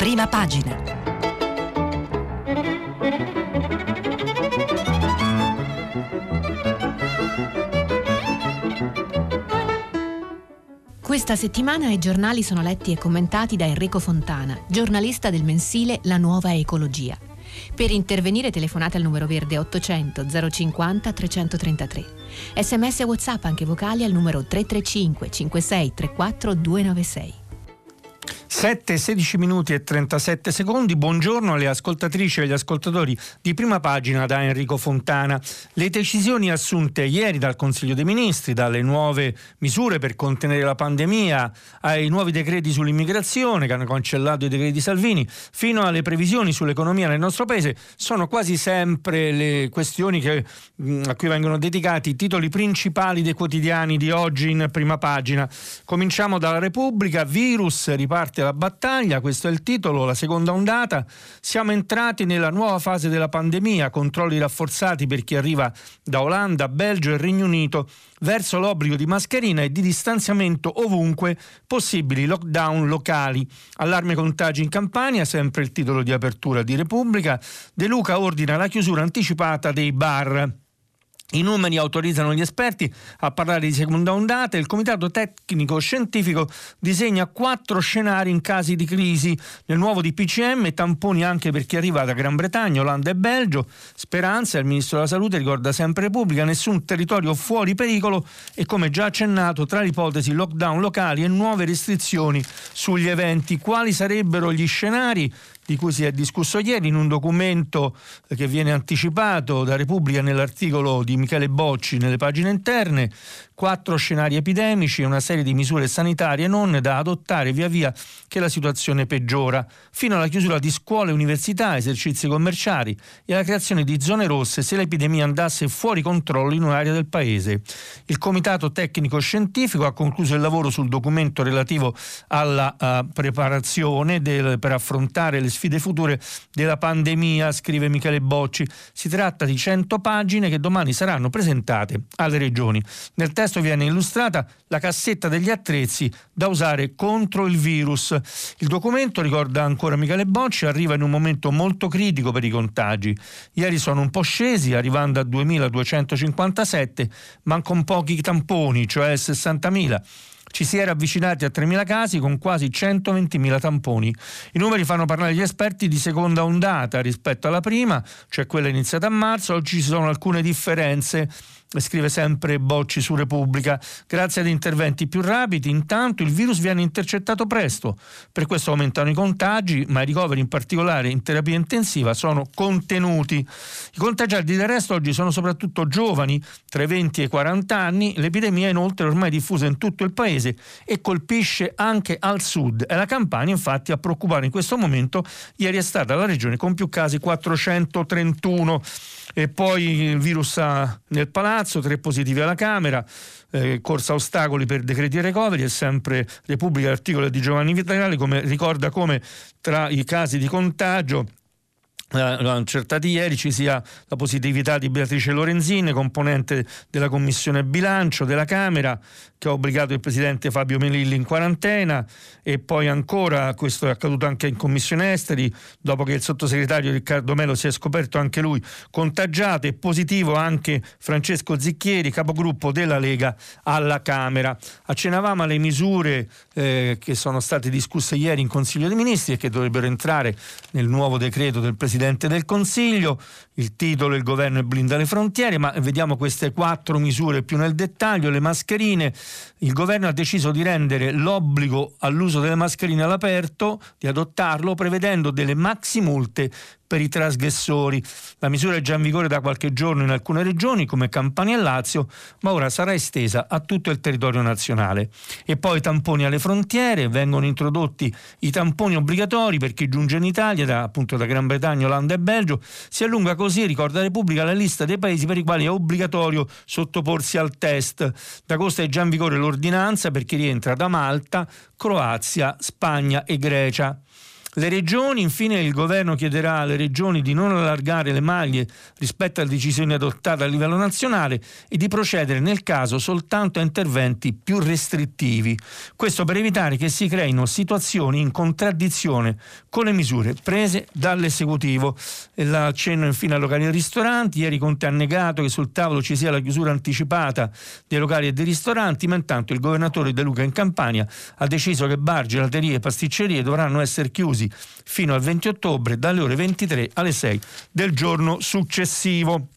Prima pagina. Questa settimana i giornali sono letti e commentati da Enrico Fontana, giornalista del mensile La Nuova Ecologia. Per intervenire telefonate al numero verde 800 050 333. Sms e WhatsApp anche vocali al numero 335 56 34 296. 7, 16 minuti e 37 secondi. Buongiorno alle ascoltatrici e agli ascoltatori di prima pagina da Enrico Fontana. Le decisioni assunte ieri dal Consiglio dei Ministri, dalle nuove misure per contenere la pandemia, ai nuovi decreti sull'immigrazione che hanno cancellato i decreti Salvini, fino alle previsioni sull'economia nel nostro paese, sono quasi sempre le questioni che, a cui vengono dedicati i titoli principali dei quotidiani di oggi in prima pagina. Cominciamo dalla Repubblica, virus riparte la battaglia, questo è il titolo, la seconda ondata. Siamo entrati nella nuova fase della pandemia, controlli rafforzati per chi arriva da Olanda, Belgio e Regno Unito, verso l'obbligo di mascherina e di distanziamento ovunque, possibili lockdown locali. Allarme contagi in Campania, sempre il titolo di apertura di Repubblica. De Luca ordina la chiusura anticipata dei bar. I numeri autorizzano gli esperti a parlare di seconda ondata e il Comitato Tecnico Scientifico disegna quattro scenari in casi di crisi. Nel nuovo DPCM tamponi anche per chi arriva da Gran Bretagna, Olanda e Belgio. Speranza, il Ministro della Salute ricorda sempre Repubblica, nessun territorio fuori pericolo e come già accennato tra le ipotesi lockdown locali e nuove restrizioni sugli eventi. Quali sarebbero gli scenari? Di cui si è discusso ieri in un documento che viene anticipato da Repubblica nell'articolo di Michele Bocci nelle pagine interne, quattro scenari epidemici e una serie di misure sanitarie non da adottare via via che la situazione peggiora, fino alla chiusura di scuole, università, esercizi commerciali e alla creazione di zone rosse se l'epidemia andasse fuori controllo in un'area del paese. Il Comitato Tecnico Scientifico ha concluso il lavoro sul documento relativo alla uh, preparazione del, per affrontare le sfide future della pandemia, scrive Michele Bocci. Si tratta di 100 pagine che domani saranno presentate alle regioni. Nel testo testo viene illustrata la cassetta degli attrezzi da usare contro il virus. Il documento, ricorda ancora Michele Bocci, arriva in un momento molto critico per i contagi. Ieri sono un po' scesi, arrivando a 2.257, ma con pochi tamponi, cioè 60.000 ci si era avvicinati a 3.000 casi con quasi 120.000 tamponi. I numeri fanno parlare gli esperti di seconda ondata rispetto alla prima, cioè quella iniziata a marzo. Oggi ci sono alcune differenze scrive sempre Bocci su Repubblica. Grazie ad interventi più rapidi, intanto il virus viene intercettato presto. Per questo aumentano i contagi, ma i ricoveri in particolare in terapia intensiva sono contenuti. I contagiati del resto oggi sono soprattutto giovani, tra i 20 e i 40 anni. L'epidemia è inoltre ormai diffusa in tutto il paese e colpisce anche al sud. E la Campania infatti a preoccupare in questo momento. Ieri è stata la regione con più casi 431 e poi il virus nel palazzo, tre positivi alla Camera, eh, corsa ostacoli per decreti e recovery, è sempre Repubblica l'articolo di Giovanni Vitale, come ricorda come tra i casi di contagio eh, accertati ieri ci sia la positività di Beatrice Lorenzin, componente della Commissione Bilancio della Camera, che ha obbligato il presidente Fabio Melilli in quarantena e poi ancora, questo è accaduto anche in Commissione Esteri, dopo che il sottosegretario Riccardo Melo si è scoperto anche lui contagiato e positivo anche Francesco Zicchieri, capogruppo della Lega alla Camera. Accennavamo alle misure eh, che sono state discusse ieri in Consiglio dei Ministri e che dovrebbero entrare nel nuovo decreto del Presidente del Consiglio. Il titolo Il governo blinda le frontiere, ma vediamo queste quattro misure più nel dettaglio. Le mascherine, il governo ha deciso di rendere l'obbligo all'uso delle mascherine all'aperto, di adottarlo, prevedendo delle maxi multe per i trasgressori. La misura è già in vigore da qualche giorno in alcune regioni come Campania e Lazio, ma ora sarà estesa a tutto il territorio nazionale. E poi tamponi alle frontiere, vengono introdotti i tamponi obbligatori per chi giunge in Italia, da, appunto da Gran Bretagna, Olanda e Belgio. Si allunga così, ricorda Repubblica, la lista dei paesi per i quali è obbligatorio sottoporsi al test. Da agosto è già in vigore l'ordinanza per chi rientra da Malta, Croazia, Spagna e Grecia. Le regioni, infine il governo chiederà alle regioni di non allargare le maglie rispetto alle decisioni adottate a livello nazionale e di procedere nel caso soltanto a interventi più restrittivi. Questo per evitare che si creino situazioni in contraddizione con le misure prese dall'esecutivo. L'accenno infine ai locali e ristoranti. Ieri Conte ha negato che sul tavolo ci sia la chiusura anticipata dei locali e dei ristoranti, ma intanto il governatore De Luca in Campania ha deciso che bar, gelaterie e pasticcerie dovranno essere chiusi chiusi fino al 20 ottobre dalle ore 23 alle 6 del giorno successivo.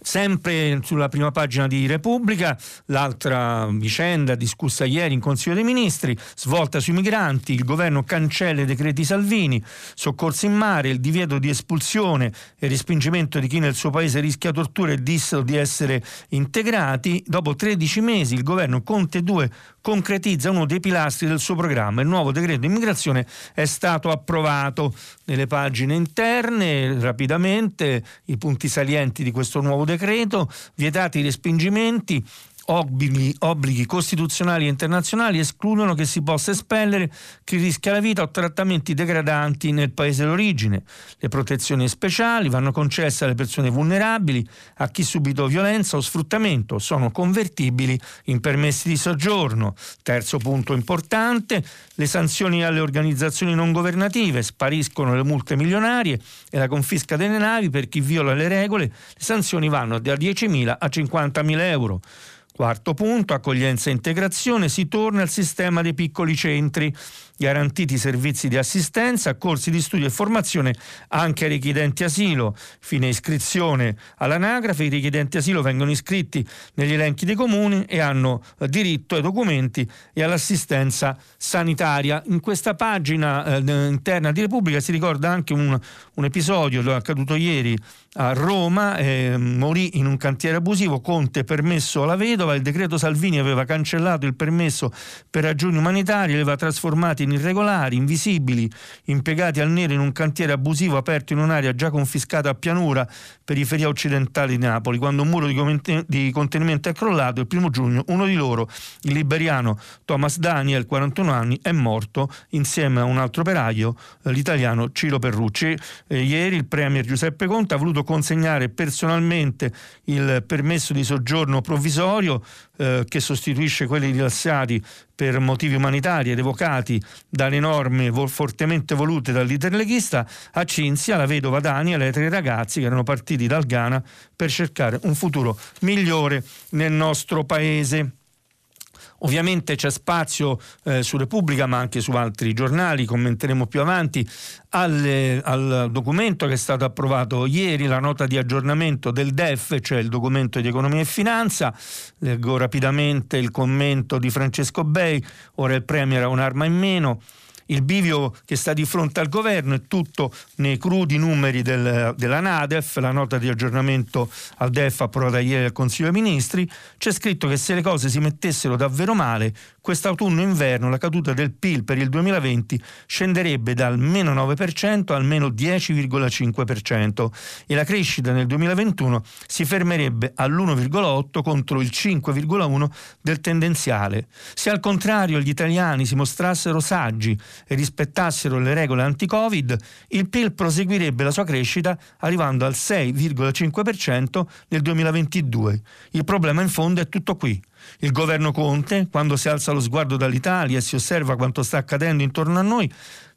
Sempre sulla prima pagina di Repubblica, l'altra vicenda discussa ieri in Consiglio dei Ministri, svolta sui migranti, il governo cancella i decreti Salvini, soccorsi in mare, il divieto di espulsione e respingimento di chi nel suo paese rischia torture e dissero di essere integrati. Dopo 13 mesi il governo Conte 2 concretizza uno dei pilastri del suo programma. Il nuovo decreto immigrazione è stato approvato nelle pagine interne, rapidamente i punti salienti di questo nuovo decreto decreto, vietati i respingimenti, obblighi, obblighi, costituzionali e internazionali escludono che si possa espellere chi rischia la vita o trattamenti degradanti nel paese d'origine. Le protezioni speciali vanno concesse alle persone vulnerabili, a chi subito violenza o sfruttamento, sono convertibili in permessi di soggiorno. Terzo punto importante, le sanzioni alle organizzazioni non governative, spariscono le multe milionarie e la confisca delle navi per chi viola le regole, le sanzioni vanno da 10.000 a 50.000 euro. Quarto punto, accoglienza e integrazione, si torna al sistema dei piccoli centri garantiti servizi di assistenza, corsi di studio e formazione anche ai richiedenti asilo. Fine iscrizione all'anagrafe, i richiedenti asilo vengono iscritti negli elenchi dei comuni e hanno diritto ai documenti e all'assistenza sanitaria. In questa pagina eh, interna di Repubblica si ricorda anche un, un episodio accaduto ieri a Roma, eh, morì in un cantiere abusivo, Conte permesso alla vedova, il decreto Salvini aveva cancellato il permesso per ragioni umanitarie, aveva trasformati in irregolari, invisibili, impiegati al nero in un cantiere abusivo aperto in un'area già confiscata a pianura, periferia occidentale di Napoli. Quando un muro di contenimento è crollato, il primo giugno, uno di loro, il liberiano Thomas Daniel, 41 anni, è morto insieme a un altro operaio, l'italiano Ciro Perrucci. Eh, ieri il premier Giuseppe Conte ha voluto consegnare personalmente il permesso di soggiorno provvisorio eh, che sostituisce quelli rilassati per motivi umanitari revocati dalle norme fortemente volute dal leader leghista, a Cinzia la vedova Dani e tre ragazzi che erano partiti dal Ghana per cercare un futuro migliore nel nostro paese. Ovviamente c'è spazio eh, su Repubblica ma anche su altri giornali, commenteremo più avanti, alle, al documento che è stato approvato ieri, la nota di aggiornamento del DEF, cioè il documento di economia e finanza. Leggo rapidamente il commento di Francesco Bei, ora il Premier ha un'arma in meno il bivio che sta di fronte al governo è tutto nei crudi numeri del, della Nadef, la nota di aggiornamento al DEF approvata ieri dal Consiglio dei Ministri, c'è scritto che se le cose si mettessero davvero male, quest'autunno-inverno la caduta del PIL per il 2020 scenderebbe dal meno 9% al meno 10,5% e la crescita nel 2021 si fermerebbe all'1,8 contro il 5,1 del tendenziale. Se al contrario gli italiani si mostrassero saggi e rispettassero le regole anti-Covid, il PIL proseguirebbe la sua crescita arrivando al 6,5% nel 2022. Il problema in fondo è tutto qui. Il governo Conte, quando si alza lo sguardo dall'Italia e si osserva quanto sta accadendo intorno a noi,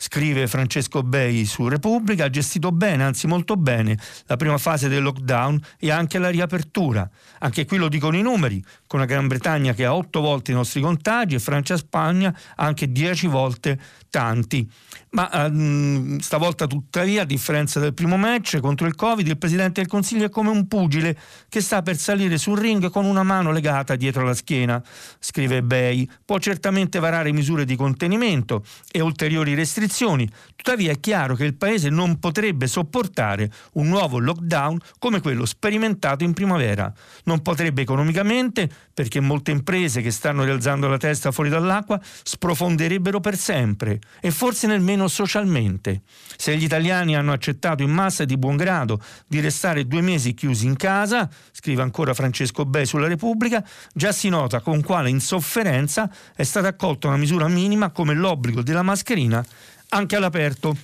scrive Francesco Bei su Repubblica, ha gestito bene, anzi molto bene, la prima fase del lockdown e anche la riapertura. Anche qui lo dicono i numeri, con la Gran Bretagna che ha otto volte i nostri contagi e Francia e Spagna anche dieci volte tanti. Ma um, stavolta tuttavia, a differenza del primo match contro il Covid, il Presidente del Consiglio è come un pugile che sta per salire sul ring con una mano legata dietro la schiena, scrive Bay. Può certamente varare misure di contenimento e ulteriori restrizioni, tuttavia è chiaro che il Paese non potrebbe sopportare un nuovo lockdown come quello sperimentato in primavera. Non potrebbe economicamente perché molte imprese che stanno rialzando la testa fuori dall'acqua sprofonderebbero per sempre e forse nemmeno socialmente. Se gli italiani hanno accettato in massa e di buon grado di restare due mesi chiusi in casa, scrive ancora Francesco Bei sulla Repubblica, già si nota con quale insofferenza è stata accolta una misura minima come l'obbligo della mascherina anche all'aperto.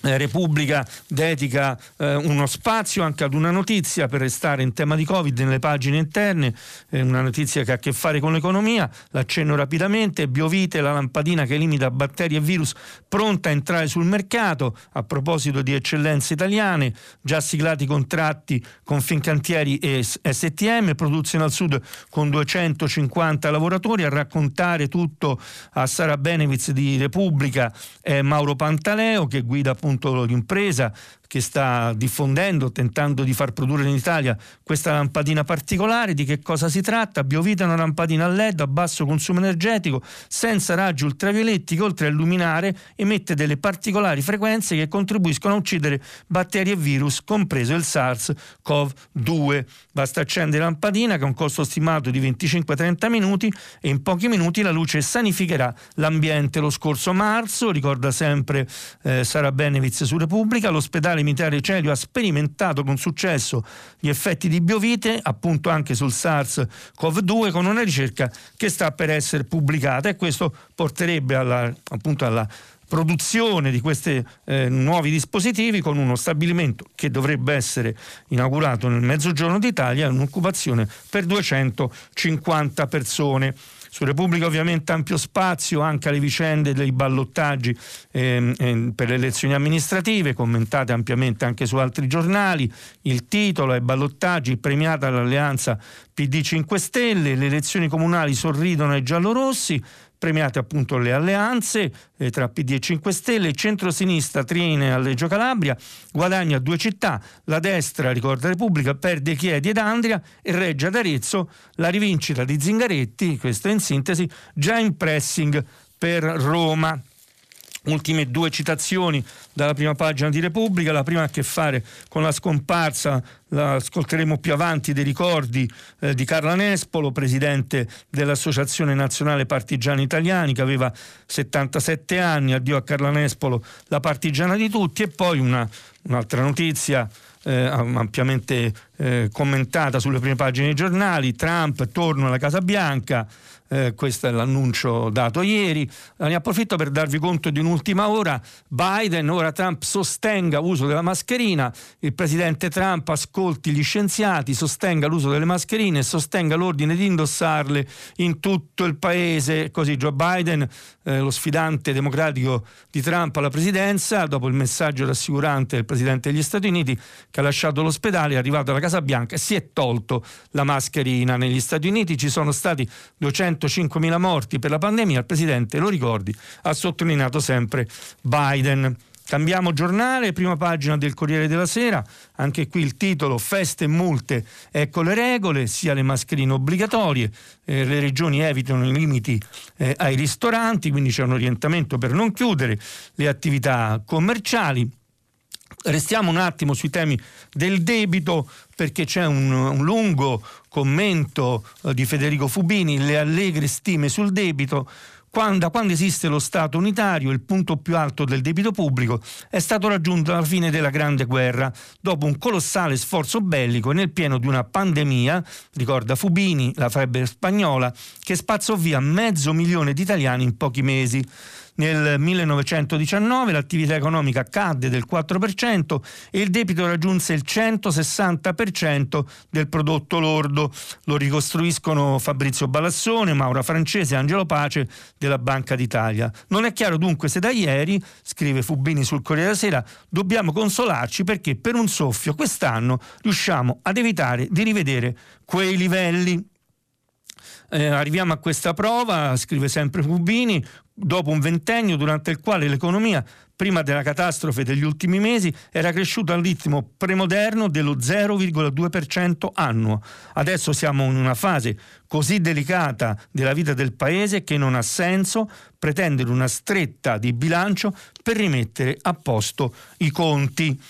Eh, Repubblica dedica eh, uno spazio anche ad una notizia per restare in tema di Covid nelle pagine interne, eh, una notizia che ha a che fare con l'economia, l'accenno rapidamente, Biovite, la lampadina che limita batteri e virus pronta a entrare sul mercato, a proposito di eccellenze italiane, già siglati contratti con Fincantieri e STM, produzione al sud con 250 lavoratori, a raccontare tutto a Sara Beneviz di Repubblica Mauro Pantaleo che guida appunto appunto l'impresa che sta diffondendo, tentando di far produrre in Italia questa lampadina particolare. Di che cosa si tratta? Biovita è una lampadina a LED a basso consumo energetico, senza raggi ultravioletti, che oltre a illuminare emette delle particolari frequenze che contribuiscono a uccidere batteri e virus, compreso il SARS-CoV-2. Basta accendere la lampadina che ha un costo stimato di 25-30 minuti e in pochi minuti la luce sanificherà l'ambiente. Lo scorso marzo, ricorda sempre eh, Sara Beneviz su Repubblica, l'ospedale militare Celio ha sperimentato con successo gli effetti di biovite, appunto anche sul SARS-CoV-2, con una ricerca che sta per essere pubblicata e questo porterebbe alla, appunto alla produzione di questi eh, nuovi dispositivi con uno stabilimento che dovrebbe essere inaugurato nel mezzogiorno d'Italia un'occupazione per 250 persone. Su Repubblica ovviamente ampio spazio anche alle vicende dei ballottaggi ehm, ehm, per le elezioni amministrative, commentate ampiamente anche su altri giornali. Il titolo è ballottaggi premiata l'alleanza PD 5 Stelle, le elezioni comunali sorridono ai giallorossi premiate appunto le alleanze eh, tra PD e 5 Stelle, centro-sinistra triene a Reggio Calabria, guadagna due città, la destra, ricorda Repubblica, perde Chiedi ed Andria e Reggio ad Arezzo, la rivincita di Zingaretti, questo in sintesi, già in pressing per Roma ultime due citazioni dalla prima pagina di Repubblica, la prima ha a che fare con la scomparsa, la ascolteremo più avanti, dei ricordi eh, di Carla Nespolo, presidente dell'Associazione Nazionale Partigiani Italiani, che aveva 77 anni, addio a Carla Nespolo, la partigiana di tutti, e poi una, un'altra notizia eh, ampiamente eh, commentata sulle prime pagine dei giornali, Trump torna alla Casa Bianca, eh, questo è l'annuncio dato ieri. Ne approfitto per darvi conto di un'ultima ora. Biden, ora Trump sostenga l'uso della mascherina, il presidente Trump ascolti gli scienziati, sostenga l'uso delle mascherine e sostenga l'ordine di indossarle in tutto il paese. Così Joe Biden, eh, lo sfidante democratico di Trump alla presidenza, dopo il messaggio rassicurante del presidente degli Stati Uniti che ha lasciato l'ospedale, è arrivato alla Casa Bianca e si è tolto la mascherina. Negli Stati Uniti ci sono stati 200 105.000 morti per la pandemia, il Presidente, lo ricordi, ha sottolineato sempre Biden. Cambiamo giornale, prima pagina del Corriere della Sera, anche qui il titolo Feste e multe, ecco le regole, sia le mascherine obbligatorie, eh, le regioni evitano i limiti eh, ai ristoranti, quindi c'è un orientamento per non chiudere le attività commerciali. Restiamo un attimo sui temi del debito perché c'è un, un lungo commento eh, di Federico Fubini, le allegre stime sul debito. Quando, quando esiste lo Stato unitario, il punto più alto del debito pubblico è stato raggiunto alla fine della Grande Guerra, dopo un colossale sforzo bellico nel pieno di una pandemia, ricorda Fubini, la febbre spagnola, che spazzò via mezzo milione di italiani in pochi mesi. Nel 1919 l'attività economica cadde del 4% e il debito raggiunse il 160% del prodotto lordo. Lo ricostruiscono Fabrizio Balassone, Maura Francese e Angelo Pace della Banca d'Italia. Non è chiaro dunque se da ieri, scrive Fubini sul Corriere della Sera, dobbiamo consolarci perché per un soffio quest'anno riusciamo ad evitare di rivedere quei livelli. Eh, arriviamo a questa prova, scrive sempre Fubini, dopo un ventennio durante il quale l'economia, prima della catastrofe degli ultimi mesi, era cresciuta al ritmo premoderno dello 0,2% annuo. Adesso siamo in una fase così delicata della vita del Paese che non ha senso pretendere una stretta di bilancio per rimettere a posto i conti.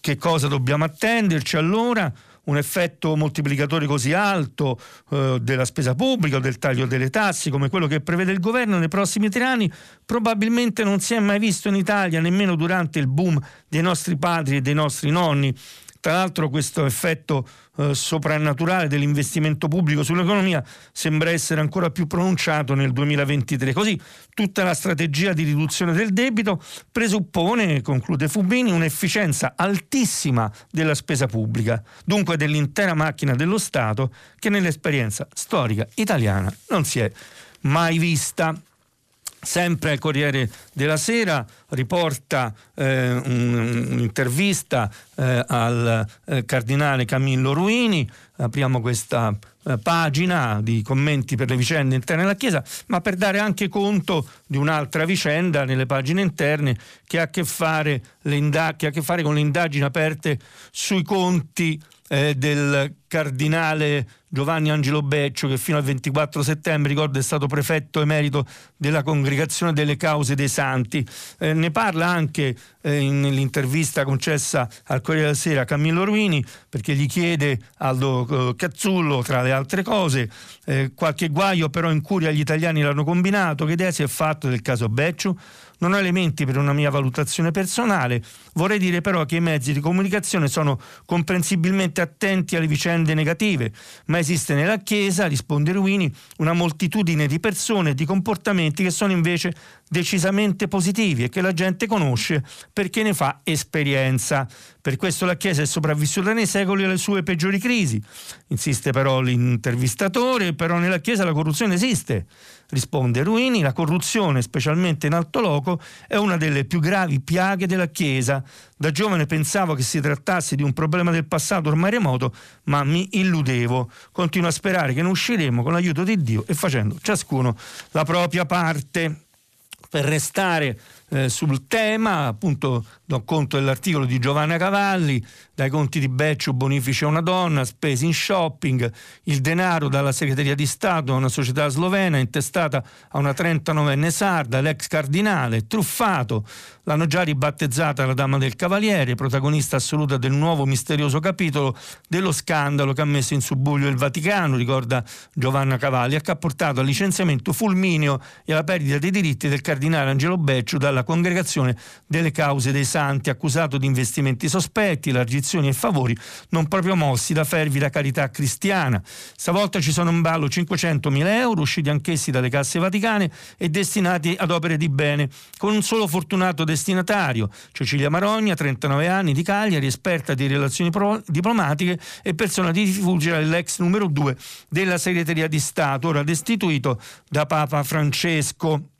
Che cosa dobbiamo attenderci allora? Un effetto moltiplicatore così alto eh, della spesa pubblica o del taglio delle tasse come quello che prevede il governo nei prossimi tre anni probabilmente non si è mai visto in Italia nemmeno durante il boom dei nostri padri e dei nostri nonni. Tra l'altro questo effetto eh, soprannaturale dell'investimento pubblico sull'economia sembra essere ancora più pronunciato nel 2023. Così tutta la strategia di riduzione del debito presuppone, conclude Fubini, un'efficienza altissima della spesa pubblica, dunque dell'intera macchina dello Stato che nell'esperienza storica italiana non si è mai vista. Sempre il Corriere della Sera riporta eh, un'intervista eh, al eh, cardinale Camillo Ruini, apriamo questa eh, pagina di commenti per le vicende interne della Chiesa, ma per dare anche conto di un'altra vicenda nelle pagine interne che ha a che fare, indag- che ha a che fare con le indagini aperte sui conti eh, del cardinale Giovanni Angelo Beccio che fino al 24 settembre, ricordo, è stato prefetto emerito della Congregazione delle Cause dei Santi. Eh, ne parla anche eh, nell'intervista concessa al Corriere della Sera Camillo Ruini perché gli chiede Aldo eh, Cazzullo, tra le altre cose, eh, qualche guaio però in curia gli italiani l'hanno combinato, che idea si è fatto del caso Beccio? Non ho elementi per una mia valutazione personale, vorrei dire però che i mezzi di comunicazione sono comprensibilmente attenti alle vicende negative, ma esiste nella Chiesa, risponde Ruini, una moltitudine di persone e di comportamenti che sono invece decisamente positivi e che la gente conosce perché ne fa esperienza. Per questo la Chiesa è sopravvissuta nei secoli alle sue peggiori crisi. Insiste però l'intervistatore, però nella Chiesa la corruzione esiste. Risponde Ruini, la corruzione, specialmente in alto loco, è una delle più gravi piaghe della Chiesa. Da giovane pensavo che si trattasse di un problema del passato ormai remoto, ma mi illudevo. Continuo a sperare che ne usciremo con l'aiuto di Dio e facendo ciascuno la propria parte per restare eh, sul tema, appunto do conto dell'articolo di Giovanna Cavalli, dai conti di Beccio bonifici a una donna, spesi in shopping, il denaro dalla segreteria di Stato a una società slovena intestata a una 39enne sarda, l'ex cardinale, truffato, l'hanno già ribattezzata la Dama del Cavaliere, protagonista assoluta del nuovo misterioso capitolo dello scandalo che ha messo in subbuglio il Vaticano, ricorda Giovanna Cavalli, che ha portato al licenziamento fulmineo e alla perdita dei diritti del cardinale Angelo Beccio dalla dalla Congregazione delle Cause dei Santi, accusato di investimenti sospetti, largizioni e favori non proprio mossi da fervida carità cristiana. Stavolta ci sono in ballo 500.000 euro usciti anch'essi dalle casse vaticane e destinati ad opere di bene, con un solo fortunato destinatario, Cecilia Marogna, 39 anni, di Cagliari, esperta di relazioni pro- diplomatiche e persona di rifugio l'ex numero 2 della segreteria di Stato, ora destituito da Papa Francesco.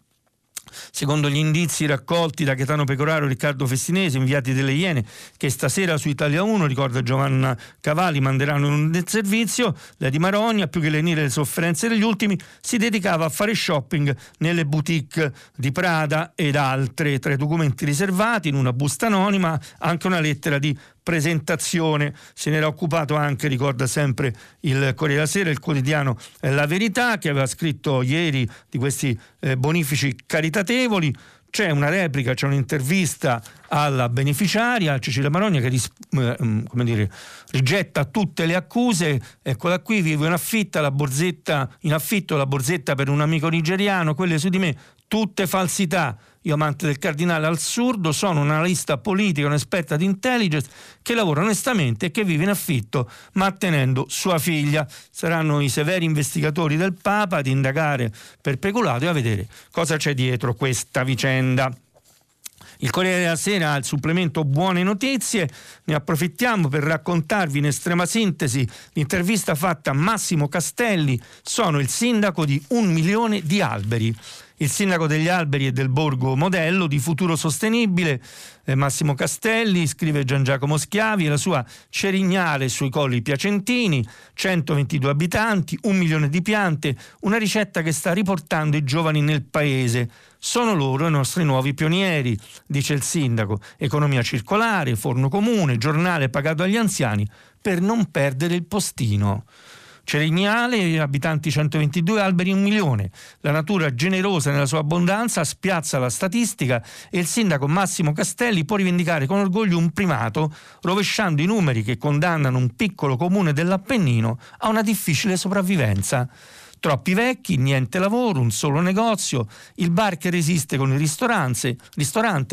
Secondo gli indizi raccolti da Gaetano Pecoraro e Riccardo Festinese, inviati delle Iene, che stasera su Italia 1, ricorda Giovanna Cavalli, manderanno in un servizio, la di Marogna, più che lenire le sofferenze degli ultimi, si dedicava a fare shopping nelle boutique di Prada ed altre. Tra i documenti riservati, in una busta anonima, anche una lettera di presentazione. Se n'era occupato anche, ricorda sempre il Corriere della Sera, il quotidiano La Verità, che aveva scritto ieri di questi eh, bonifici caritatevoli. C'è una replica, c'è un'intervista alla beneficiaria Cecilia Marogna che ris- eh, mm, dire, rigetta tutte le accuse. Eccola qui, vivo in, in affitto la borsetta per un amico nigeriano, quelle su di me, tutte falsità io amante del cardinale assurdo, sono un analista politico, un'esperta di intelligence che lavora onestamente e che vive in affitto, mantenendo sua figlia. Saranno i severi investigatori del Papa ad indagare per peculato e a vedere cosa c'è dietro questa vicenda. Il Corriere della Sera ha il supplemento Buone Notizie, ne approfittiamo per raccontarvi in estrema sintesi l'intervista fatta a Massimo Castelli, sono il sindaco di un milione di alberi il sindaco degli alberi e del borgo modello di futuro sostenibile, eh, Massimo Castelli, scrive Gian Giacomo Schiavi, la sua Cerignale sui colli piacentini, 122 abitanti, un milione di piante, una ricetta che sta riportando i giovani nel paese. Sono loro i nostri nuovi pionieri, dice il sindaco. Economia circolare, forno comune, giornale pagato agli anziani per non perdere il postino. Cerignale, abitanti 122, alberi un milione. La natura generosa nella sua abbondanza spiazza la statistica e il sindaco Massimo Castelli può rivendicare con orgoglio un primato, rovesciando i numeri che condannano un piccolo comune dell'Appennino a una difficile sopravvivenza. Troppi vecchi, niente lavoro, un solo negozio, il bar che resiste con il ristorante,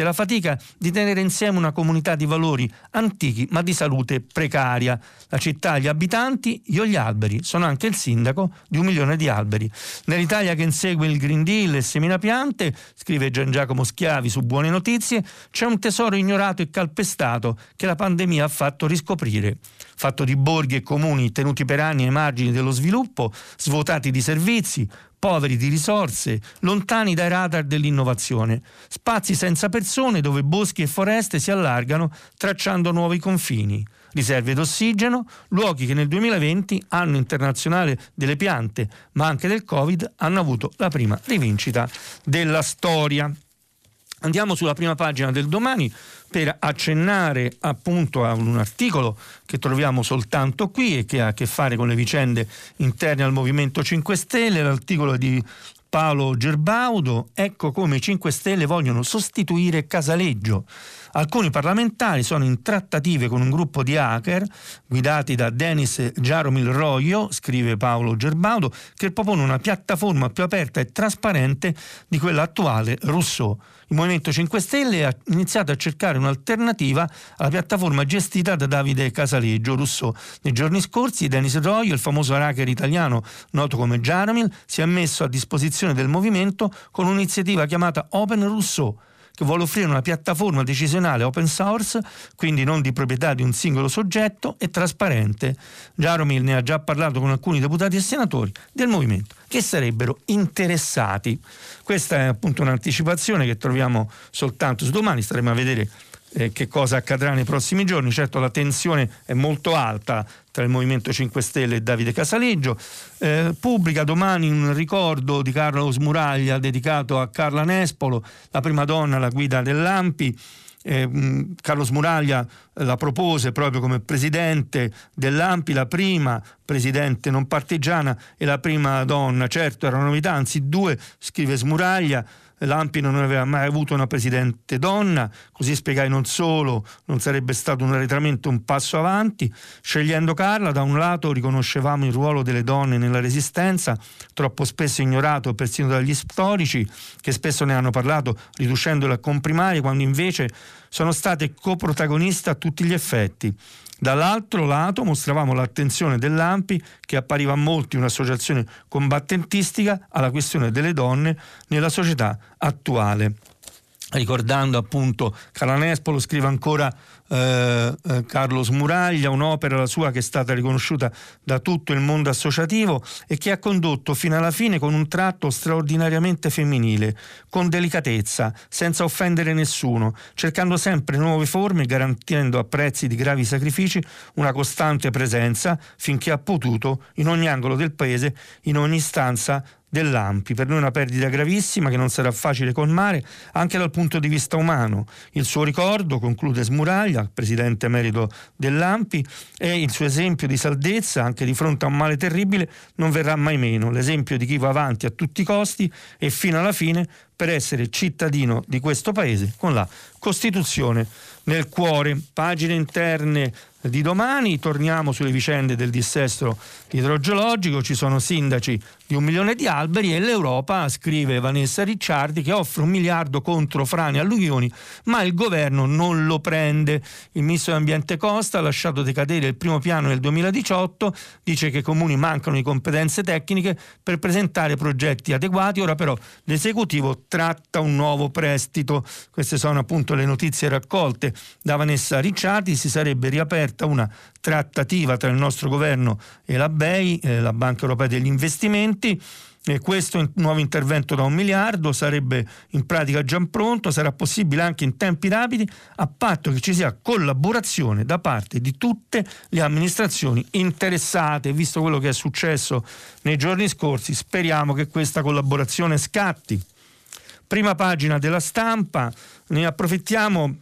la fatica di tenere insieme una comunità di valori antichi ma di salute precaria. La città, gli abitanti, io gli alberi. Sono anche il sindaco di un milione di alberi. Nell'Italia che insegue il Green Deal e semina piante, scrive Gian Giacomo Schiavi su Buone Notizie, c'è un tesoro ignorato e calpestato che la pandemia ha fatto riscoprire fatto di borghi e comuni tenuti per anni ai margini dello sviluppo, svuotati di servizi, poveri di risorse, lontani dai radar dell'innovazione, spazi senza persone dove boschi e foreste si allargano tracciando nuovi confini, riserve d'ossigeno, luoghi che nel 2020, anno internazionale delle piante, ma anche del Covid, hanno avuto la prima rivincita della storia. Andiamo sulla prima pagina del domani per accennare appunto a un articolo che troviamo soltanto qui e che ha a che fare con le vicende interne al Movimento 5 Stelle, l'articolo di Paolo Gerbaudo, ecco come i 5 Stelle vogliono sostituire Casaleggio. Alcuni parlamentari sono in trattative con un gruppo di hacker guidati da Denis Jaromil Royo, scrive Paolo Gerbaudo, che propone una piattaforma più aperta e trasparente di quella attuale Rousseau. Il Movimento 5 Stelle ha iniziato a cercare un'alternativa alla piattaforma gestita da Davide Casaleggio Rousseau. Nei giorni scorsi Denis Royo, il famoso hacker italiano noto come Jaromil, si è messo a disposizione del movimento con un'iniziativa chiamata Open Rousseau che vuole offrire una piattaforma decisionale open source, quindi non di proprietà di un singolo soggetto, e trasparente. Jaromil ne ha già parlato con alcuni deputati e senatori del movimento che sarebbero interessati. Questa è appunto un'anticipazione che troviamo soltanto su domani, staremo a vedere eh, che cosa accadrà nei prossimi giorni. Certo la tensione è molto alta tra il Movimento 5 Stelle e Davide Casaleggio. Eh, pubblica domani un ricordo di Carlo Smuraglia dedicato a Carla Nespolo, la prima donna alla guida dell'AMPI. Eh, Carlo Smuraglia la propose proprio come presidente dell'AMPI, la prima presidente non partigiana e la prima donna. Certo, era una novità, anzi due, scrive Smuraglia l'Ampi non aveva mai avuto una presidente donna, così spiegai non solo non sarebbe stato un arretramento, un passo avanti. Scegliendo Carla, da un lato riconoscevamo il ruolo delle donne nella resistenza, troppo spesso ignorato persino dagli storici, che spesso ne hanno parlato riducendolo a comprimarie, quando invece sono state coprotagoniste a tutti gli effetti. Dall'altro lato mostravamo l'attenzione dell'AMPI che appariva a molti un'associazione combattentistica alla questione delle donne nella società attuale. Ricordando appunto Calanespolo, scrive ancora eh, eh, Carlo Smuraglia, un'opera la sua che è stata riconosciuta da tutto il mondo associativo e che ha condotto fino alla fine con un tratto straordinariamente femminile, con delicatezza, senza offendere nessuno, cercando sempre nuove forme, garantendo a prezzi di gravi sacrifici una costante presenza finché ha potuto in ogni angolo del paese, in ogni stanza dell'Ampi. Per noi una perdita gravissima che non sarà facile colmare anche dal punto di vista umano. Il suo ricordo, conclude Smuraglia, presidente emerito dell'Ampi, e il suo esempio di saldezza anche di fronte a un male terribile non verrà mai meno. L'esempio di chi va avanti a tutti i costi e fino alla fine per essere cittadino di questo paese con la Costituzione nel cuore. Pagine interne di domani, torniamo sulle vicende del dissesto idrogeologico, ci sono sindaci di un milione di alberi e l'Europa, scrive Vanessa Ricciardi, che offre un miliardo contro frane e alluvioni, ma il governo non lo prende. Il ministro dell'Ambiente Costa ha lasciato decadere il primo piano nel 2018, dice che i comuni mancano di competenze tecniche per presentare progetti adeguati, ora però l'esecutivo tratta un nuovo prestito. Queste sono appunto le notizie raccolte da Vanessa Ricciardi, si sarebbe riaperta una trattativa tra il nostro governo e la BEI, eh, la Banca Europea degli investimenti. E questo nuovo intervento da un miliardo sarebbe in pratica già pronto, sarà possibile anche in tempi rapidi, a patto che ci sia collaborazione da parte di tutte le amministrazioni interessate. Visto quello che è successo nei giorni scorsi, speriamo che questa collaborazione scatti. Prima pagina della stampa, ne approfittiamo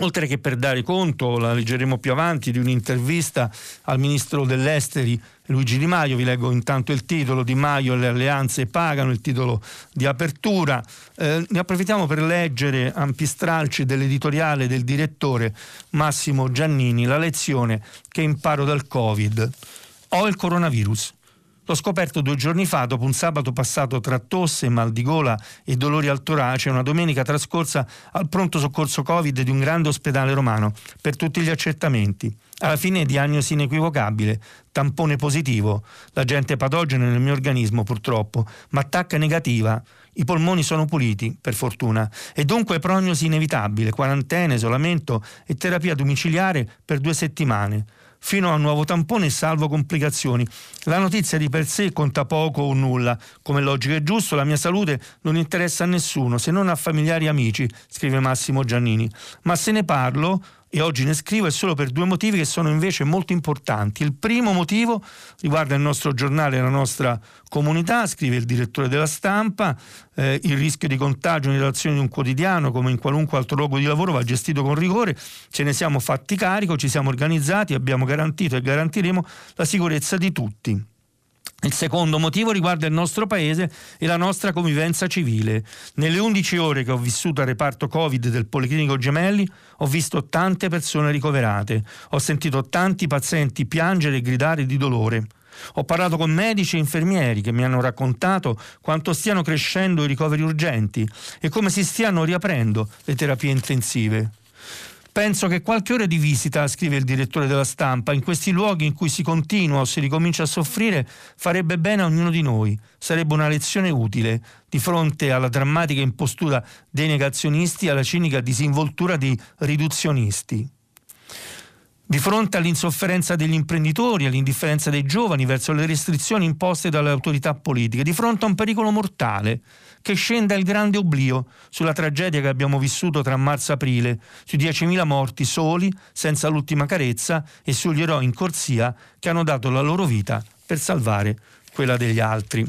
oltre che per dare conto, la leggeremo più avanti, di un'intervista al ministro dell'Esteri Luigi Di Maio, vi leggo intanto il titolo, Di Maio e le alleanze pagano, il titolo di apertura, eh, ne approfittiamo per leggere ampi stralci dell'editoriale del direttore Massimo Giannini, la lezione che imparo dal Covid. Ho il coronavirus, L'ho scoperto due giorni fa, dopo un sabato passato tra tosse, mal di gola e dolori al torace, una domenica trascorsa al pronto soccorso Covid di un grande ospedale romano, per tutti gli accertamenti. Alla fine diagnosi inequivocabile, tampone positivo, l'agente patogeno nel mio organismo purtroppo, ma attacca negativa. I polmoni sono puliti, per fortuna, e dunque prognosi inevitabile, quarantena, isolamento e terapia domiciliare per due settimane fino a un nuovo tampone salvo complicazioni. La notizia di per sé conta poco o nulla. Come logico e giusto, la mia salute non interessa a nessuno, se non a familiari e amici, scrive Massimo Giannini. Ma se ne parlo e oggi ne scrivo è solo per due motivi che sono invece molto importanti. Il primo motivo riguarda il nostro giornale, la nostra comunità, scrive il direttore della stampa, eh, il rischio di contagio in relazione di un quotidiano come in qualunque altro luogo di lavoro va gestito con rigore, ce ne siamo fatti carico, ci siamo organizzati, abbiamo garantito e garantiremo la sicurezza di tutti. Il secondo motivo riguarda il nostro paese e la nostra convivenza civile. Nelle 11 ore che ho vissuto al reparto Covid del Policlinico Gemelli ho visto tante persone ricoverate, ho sentito tanti pazienti piangere e gridare di dolore. Ho parlato con medici e infermieri che mi hanno raccontato quanto stiano crescendo i ricoveri urgenti e come si stiano riaprendo le terapie intensive. Penso che qualche ora di visita, scrive il direttore della stampa, in questi luoghi in cui si continua o si ricomincia a soffrire farebbe bene a ognuno di noi. Sarebbe una lezione utile di fronte alla drammatica impostura dei negazionisti e alla cinica disinvoltura dei riduzionisti. Di fronte all'insofferenza degli imprenditori, all'indifferenza dei giovani verso le restrizioni imposte dalle autorità politiche, di fronte a un pericolo mortale che scenda il grande oblio sulla tragedia che abbiamo vissuto tra marzo e aprile, sui 10.000 morti soli, senza l'ultima carezza e sugli eroi in corsia che hanno dato la loro vita per salvare quella degli altri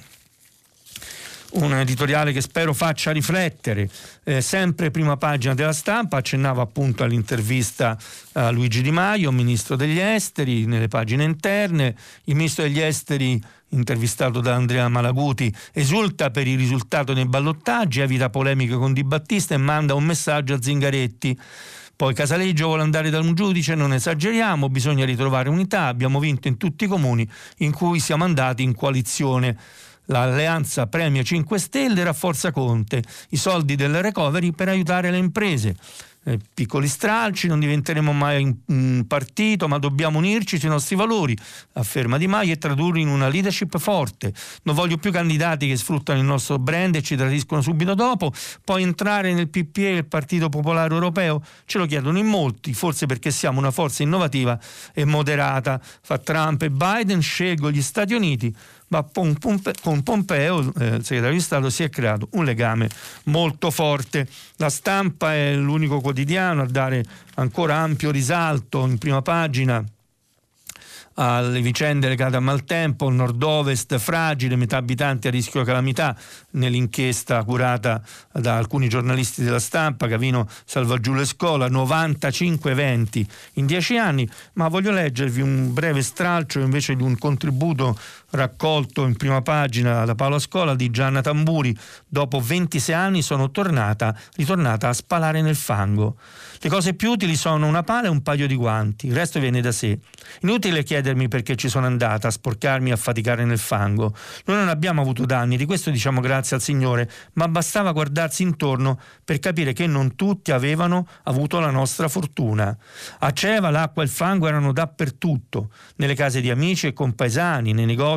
un editoriale che spero faccia riflettere. Eh, sempre prima pagina della stampa, accennava appunto all'intervista a Luigi Di Maio, ministro degli esteri, nelle pagine interne. Il ministro degli esteri, intervistato da Andrea Malaguti, esulta per il risultato nei ballottaggi, evita polemiche con Di Battista e manda un messaggio a Zingaretti. Poi Casaleggio vuole andare da un giudice, non esageriamo, bisogna ritrovare unità, abbiamo vinto in tutti i comuni in cui siamo andati in coalizione. L'alleanza premia 5 Stelle rafforza Conte, i soldi del recovery per aiutare le imprese. Eh, piccoli stralci, non diventeremo mai un partito, ma dobbiamo unirci sui nostri valori, afferma Di Maio, e tradurli in una leadership forte. Non voglio più candidati che sfruttano il nostro brand e ci tradiscono subito dopo. Poi entrare nel PPE, il Partito Popolare Europeo, ce lo chiedono in molti, forse perché siamo una forza innovativa e moderata. Fa Trump e Biden, scelgo gli Stati Uniti ma con Pompeo, eh, segretario di Stato, si è creato un legame molto forte. La stampa è l'unico quotidiano a dare ancora ampio risalto in prima pagina alle vicende legate a maltempo, il nord-ovest fragile, metà abitanti a rischio calamità, nell'inchiesta curata da alcuni giornalisti della stampa, Cavino le scuole, 95 eventi in 10 anni, ma voglio leggervi un breve stralcio invece di un contributo raccolto in prima pagina da Paolo Scola di Gianna Tamburi, dopo 26 anni sono tornata, ritornata a spalare nel fango. Le cose più utili sono una pala e un paio di guanti, il resto viene da sé. Inutile chiedermi perché ci sono andata a sporcarmi e a faticare nel fango. Noi non abbiamo avuto danni, di questo diciamo grazie al Signore, ma bastava guardarsi intorno per capire che non tutti avevano avuto la nostra fortuna. A Ceva l'acqua e il fango erano dappertutto, nelle case di amici e compaesani, nei negozi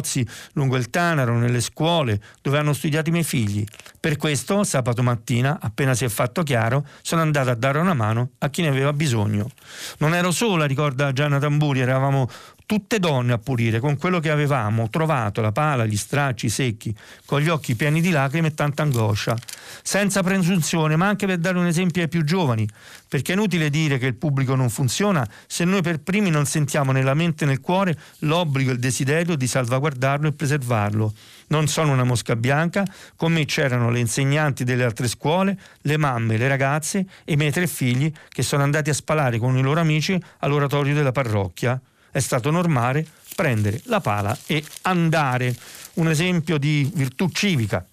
lungo il Tanaro, nelle scuole dove hanno studiato i miei figli. Per questo, sabato mattina, appena si è fatto chiaro, sono andata a dare una mano a chi ne aveva bisogno. Non ero sola, ricorda Gianna Tamburi, eravamo tutte donne a pulire con quello che avevamo trovato, la pala, gli stracci secchi, con gli occhi pieni di lacrime e tanta angoscia, senza presunzione, ma anche per dare un esempio ai più giovani, perché è inutile dire che il pubblico non funziona se noi per primi non sentiamo nella mente e nel cuore l'obbligo e il desiderio di salvaguardarlo e preservarlo. Non sono una mosca bianca, con me c'erano le insegnanti delle altre scuole, le mamme, le ragazze e i miei tre figli che sono andati a spalare con i loro amici all'oratorio della parrocchia è stato normale prendere la pala e andare. Un esempio di virtù civica.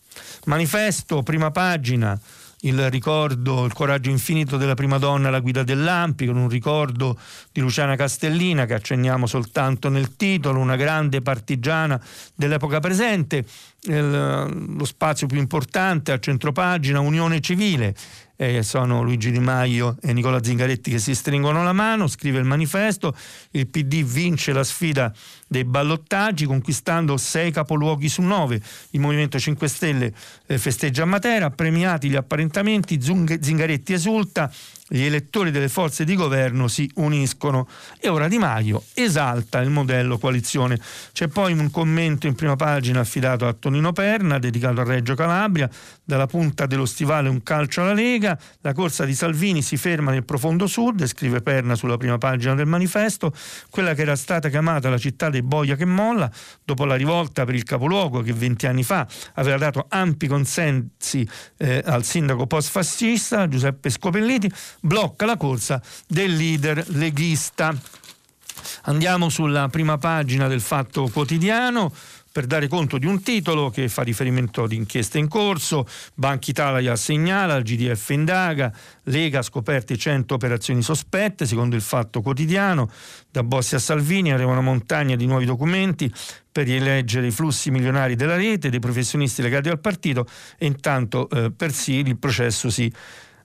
Manifesto, prima pagina, il ricordo, il coraggio infinito della prima donna alla guida dell'Ampi, con un ricordo di Luciana Castellina che accenniamo soltanto nel titolo, una grande partigiana dell'epoca presente, il, lo spazio più importante a centropagina, Unione Civile, eh, sono Luigi Di Maio e Nicola Zingaretti che si stringono la mano, scrive il manifesto, il PD vince la sfida dei ballottaggi conquistando sei capoluoghi su nove, il Movimento 5 Stelle eh, festeggia a Matera, premiati gli apparentamenti, Zingaretti esulta, gli elettori delle forze di governo si uniscono. E ora Di Maio esalta il modello coalizione. C'è poi un commento in prima pagina affidato a Tonino Perna, dedicato a Reggio Calabria, dalla punta dello stivale un calcio alla Lega, la corsa di Salvini si ferma nel profondo sud, scrive Perna sulla prima pagina del manifesto, quella che era stata chiamata la città dei boia che molla, dopo la rivolta per il capoluogo che 20 anni fa aveva dato ampi consensi eh, al sindaco post-fascista Giuseppe Scopelliti, blocca la corsa del leader leghista. Andiamo sulla prima pagina del Fatto Quotidiano per dare conto di un titolo che fa riferimento ad inchieste in corso, Banca Italia segnala, il GDF indaga, Lega scoperte 100 operazioni sospette, secondo il Fatto Quotidiano, da Bossi a Salvini arriva una montagna di nuovi documenti per rileggere i flussi milionari della rete, dei professionisti legati al partito e intanto eh, per Siri il processo si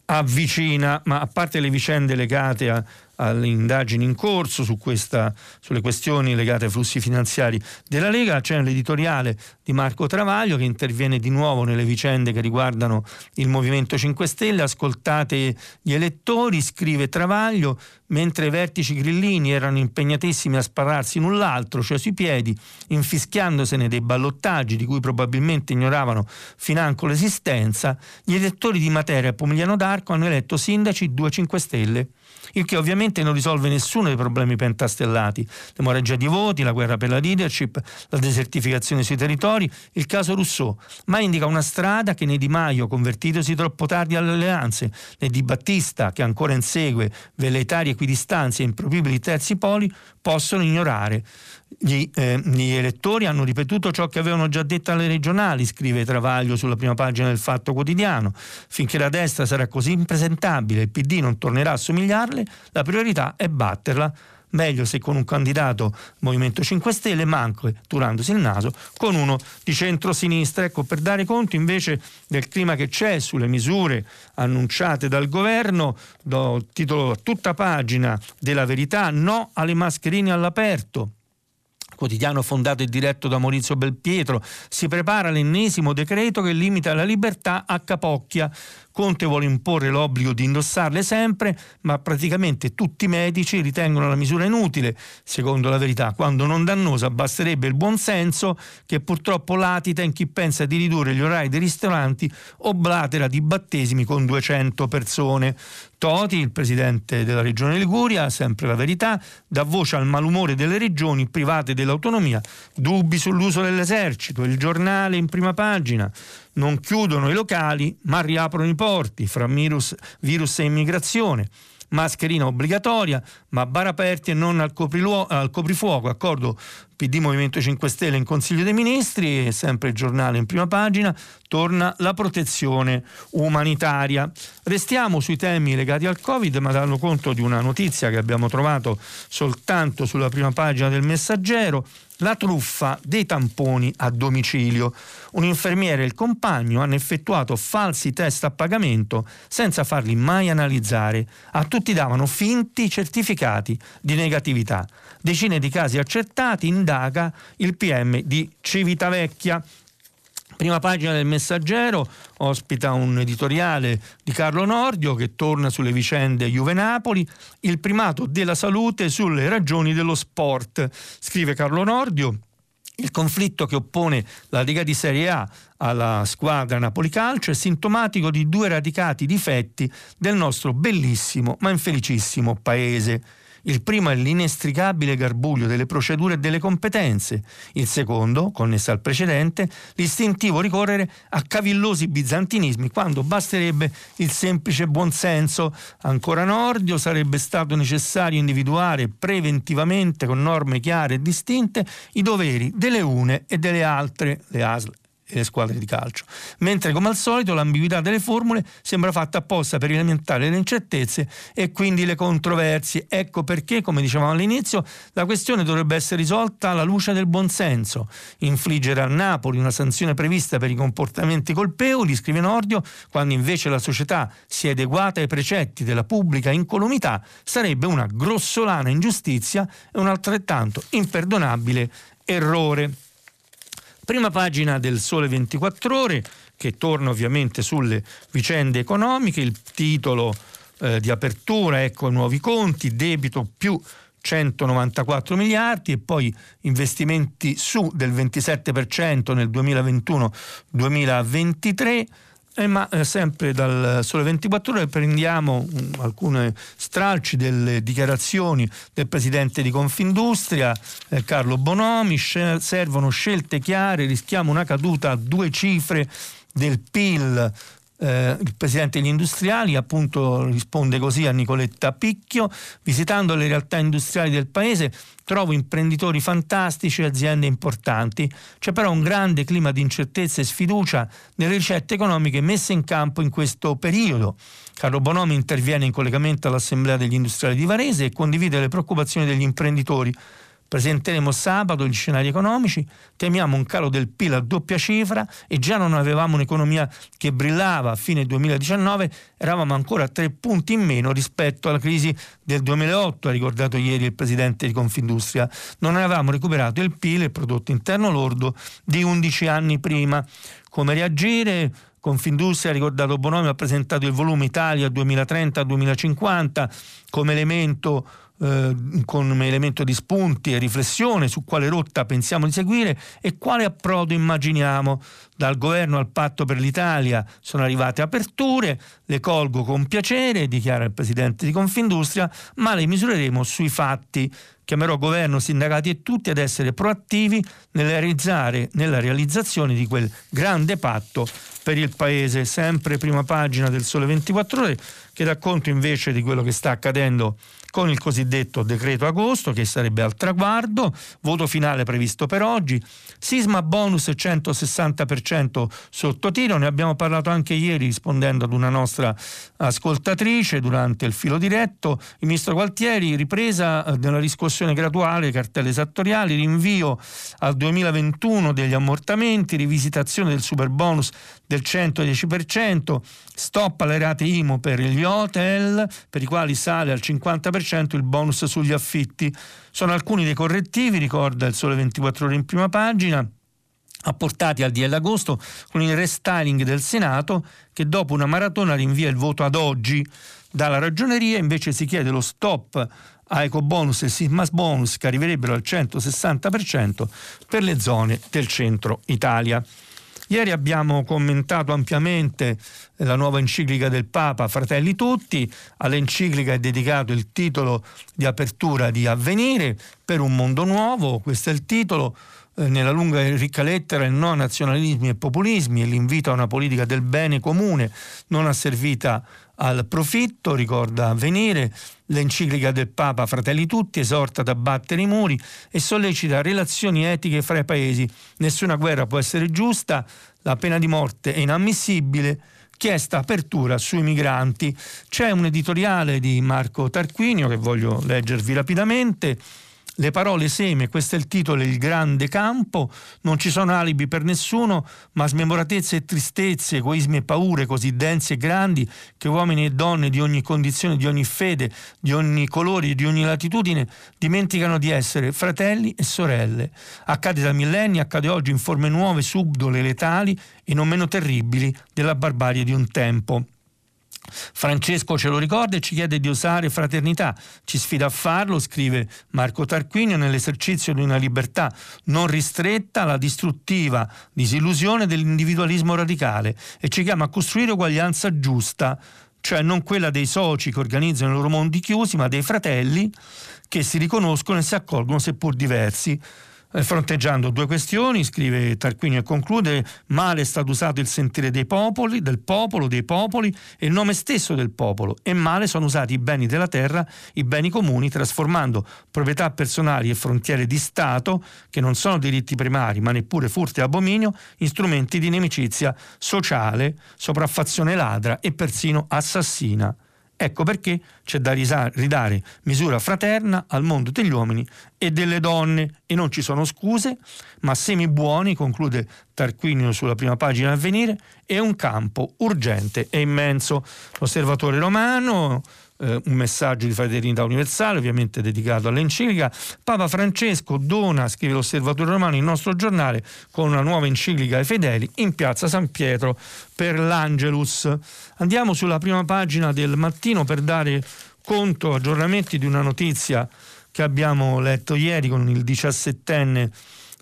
avvicina, ma a parte le vicende legate a, alle indagini in corso su questa, sulle questioni legate ai flussi finanziari della Lega. C'è l'editoriale di Marco Travaglio che interviene di nuovo nelle vicende che riguardano il Movimento 5 Stelle. Ascoltate gli elettori, scrive Travaglio, mentre i vertici grillini erano impegnatissimi a spararsi l'un l'altro, cioè sui piedi, infischiandosene dei ballottaggi di cui probabilmente ignoravano financo l'esistenza, gli elettori di Matera e Pomigliano d'Arco hanno eletto sindaci 2 5 Stelle il che ovviamente non risolve nessuno dei problemi pentastellati, l'emorragia di voti, la guerra per la leadership, la desertificazione sui territori, il caso Rousseau, ma indica una strada che né Di Maio, convertitosi troppo tardi alle alleanze, né Di Battista, che ancora insegue velleitarie equidistanze e impropibili terzi poli, possono ignorare. Gli, eh, gli, elettori hanno ripetuto ciò che avevano già detto alle regionali, scrive Travaglio sulla prima pagina del Fatto Quotidiano. Finché la destra sarà così impresentabile e il PD non tornerà a somigliarle, la priorità è batterla. Meglio se con un candidato Movimento 5 Stelle, manco turandosi il naso, con uno di centro-sinistra. Ecco, per dare conto invece del clima che c'è sulle misure annunciate dal governo, do titolo a tutta pagina della verità, no alle mascherine all'aperto quotidiano fondato e diretto da Maurizio Belpietro, si prepara l'ennesimo decreto che limita la libertà a capocchia. Conte vuole imporre l'obbligo di indossarle sempre, ma praticamente tutti i medici ritengono la misura inutile, secondo la verità, quando non dannosa basterebbe il buon senso che purtroppo latita in chi pensa di ridurre gli orari dei ristoranti o blatera di battesimi con 200 persone. Toti, il presidente della regione Liguria, sempre la verità, dà voce al malumore delle regioni private dell'autonomia, dubbi sull'uso dell'esercito, il giornale in prima pagina, non chiudono i locali ma riaprono i porti fra virus, virus e immigrazione. Mascherina obbligatoria, ma bar aperti e non al, al coprifuoco, accordo PD Movimento 5 Stelle in Consiglio dei Ministri e sempre il giornale in prima pagina torna la protezione umanitaria. Restiamo sui temi legati al Covid, ma danno conto di una notizia che abbiamo trovato soltanto sulla prima pagina del Messaggero la truffa dei tamponi a domicilio. Un infermiere e il compagno hanno effettuato falsi test a pagamento senza farli mai analizzare. A tutti davano finti certificati di negatività. Decine di casi accertati indaga il PM di Civitavecchia. Prima pagina del Messaggero ospita un editoriale di Carlo Nordio che torna sulle vicende Juve-Napoli, il primato della salute sulle ragioni dello sport. Scrive Carlo Nordio. Il conflitto che oppone la Lega di Serie A alla squadra Napoli Calcio è sintomatico di due radicati difetti del nostro bellissimo ma infelicissimo paese. Il primo è l'inestricabile garbuglio delle procedure e delle competenze. Il secondo, connesso al precedente, l'istintivo ricorrere a cavillosi bizantinismi quando basterebbe il semplice buonsenso. Ancora Nordio sarebbe stato necessario individuare preventivamente con norme chiare e distinte i doveri delle une e delle altre, le ASL le squadre di calcio. Mentre come al solito l'ambiguità delle formule sembra fatta apposta per alimentare le incertezze e quindi le controversie. Ecco perché, come dicevamo all'inizio, la questione dovrebbe essere risolta alla luce del buonsenso. Infliggere a Napoli una sanzione prevista per i comportamenti colpevoli, scrive Nordio, quando invece la società si è adeguata ai precetti della pubblica incolumità, sarebbe una grossolana ingiustizia e un altrettanto imperdonabile errore. Prima pagina del Sole 24 ore, che torna ovviamente sulle vicende economiche, il titolo eh, di apertura, ecco nuovi conti, debito più 194 miliardi e poi investimenti su del 27% nel 2021-2023 eh, ma eh, sempre dal Sole 24 ore prendiamo um, alcune stralci delle dichiarazioni del presidente di Confindustria, eh, Carlo Bonomi, sc- servono scelte chiare, rischiamo una caduta a due cifre del PIL eh, il presidente degli industriali appunto risponde così a Nicoletta Picchio, visitando le realtà industriali del paese trovo imprenditori fantastici e aziende importanti, c'è però un grande clima di incertezza e sfiducia nelle ricette economiche messe in campo in questo periodo. Carlo Bonomi interviene in collegamento all'Assemblea degli industriali di Varese e condivide le preoccupazioni degli imprenditori Presenteremo sabato gli scenari economici, temiamo un calo del PIL a doppia cifra e già non avevamo un'economia che brillava a fine 2019, eravamo ancora tre punti in meno rispetto alla crisi del 2008, ha ricordato ieri il presidente di Confindustria. Non avevamo recuperato il PIL, il prodotto interno lordo, di 11 anni prima. Come reagire? Confindustria, ha ricordato Bonomi, ha presentato il volume Italia 2030-2050 come elemento eh, con elemento di spunti e riflessione su quale rotta pensiamo di seguire e quale approdo immaginiamo. Dal governo al patto per l'Italia sono arrivate aperture, le colgo con piacere, dichiara il presidente di Confindustria, ma le misureremo sui fatti. Chiamerò governo, sindacati e tutti ad essere proattivi nella realizzazione di quel grande patto per il Paese. Sempre prima pagina del Sole 24 ore che dà conto invece di quello che sta accadendo con il cosiddetto decreto agosto che sarebbe al traguardo, voto finale previsto per oggi, sisma bonus 160% sotto tiro, ne abbiamo parlato anche ieri rispondendo ad una nostra ascoltatrice durante il filo diretto, il ministro Gualtieri ripresa eh, della riscossione graduale cartelle esattoriali, rinvio al 2021 degli ammortamenti, rivisitazione del super bonus del 110%, stop alle rate IMO per gli hotel per i quali sale al 50% 10% il bonus sugli affitti. Sono alcuni dei correttivi, ricorda il Sole 24 ore in prima pagina apportati al DL agosto con il restyling del Senato che dopo una maratona rinvia il voto ad oggi. Dalla ragioneria invece si chiede lo stop a ecobonus e sismas bonus che arriverebbero al 160% per le zone del centro Italia. Ieri abbiamo commentato ampiamente la nuova enciclica del Papa, Fratelli Tutti. All'enciclica è dedicato il titolo di apertura di Avvenire per un mondo nuovo. Questo è il titolo eh, nella lunga e ricca lettera il no a nazionalismi e populismi e l'invito a una politica del bene comune non asservita al profitto, ricorda Avvenire, l'enciclica del Papa Fratelli Tutti esorta ad abbattere i muri e sollecita relazioni etiche fra i paesi. Nessuna guerra può essere giusta, la pena di morte è inammissibile, chiesta apertura sui migranti. C'è un editoriale di Marco Tarquinio che voglio leggervi rapidamente. Le parole seme, questo è il titolo, Il grande campo, non ci sono alibi per nessuno, ma smemoratezze e tristezze, egoismi e paure così densi e grandi che uomini e donne di ogni condizione, di ogni fede, di ogni colore di ogni latitudine dimenticano di essere fratelli e sorelle. Accade da millenni, accade oggi in forme nuove, subdole, letali e non meno terribili della barbarie di un tempo. Francesco ce lo ricorda e ci chiede di usare fraternità. Ci sfida a farlo, scrive Marco Tarquinio, nell'esercizio di una libertà non ristretta alla distruttiva disillusione dell'individualismo radicale e ci chiama a costruire uguaglianza giusta, cioè non quella dei soci che organizzano i loro mondi chiusi, ma dei fratelli che si riconoscono e si accolgono seppur diversi fronteggiando due questioni, scrive Tarquinio e conclude, male è stato usato il sentire dei popoli, del popolo, dei popoli e il nome stesso del popolo e male sono usati i beni della terra, i beni comuni, trasformando proprietà personali e frontiere di Stato, che non sono diritti primari ma neppure furti e abominio, in strumenti di inimicizia sociale, sopraffazione ladra e persino assassina. Ecco perché c'è da ridare misura fraterna al mondo degli uomini e delle donne e non ci sono scuse, ma semi buoni, conclude Tarquinio sulla prima pagina a venire, è un campo urgente e immenso. L'osservatore romano eh, un messaggio di Fraternità Universale, ovviamente dedicato all'enciclica. Papa Francesco dona, scrive l'Osservatore Romano, il nostro giornale con una nuova enciclica ai fedeli in piazza San Pietro per l'Angelus. Andiamo sulla prima pagina del mattino per dare conto, aggiornamenti di una notizia che abbiamo letto ieri con il diciassettenne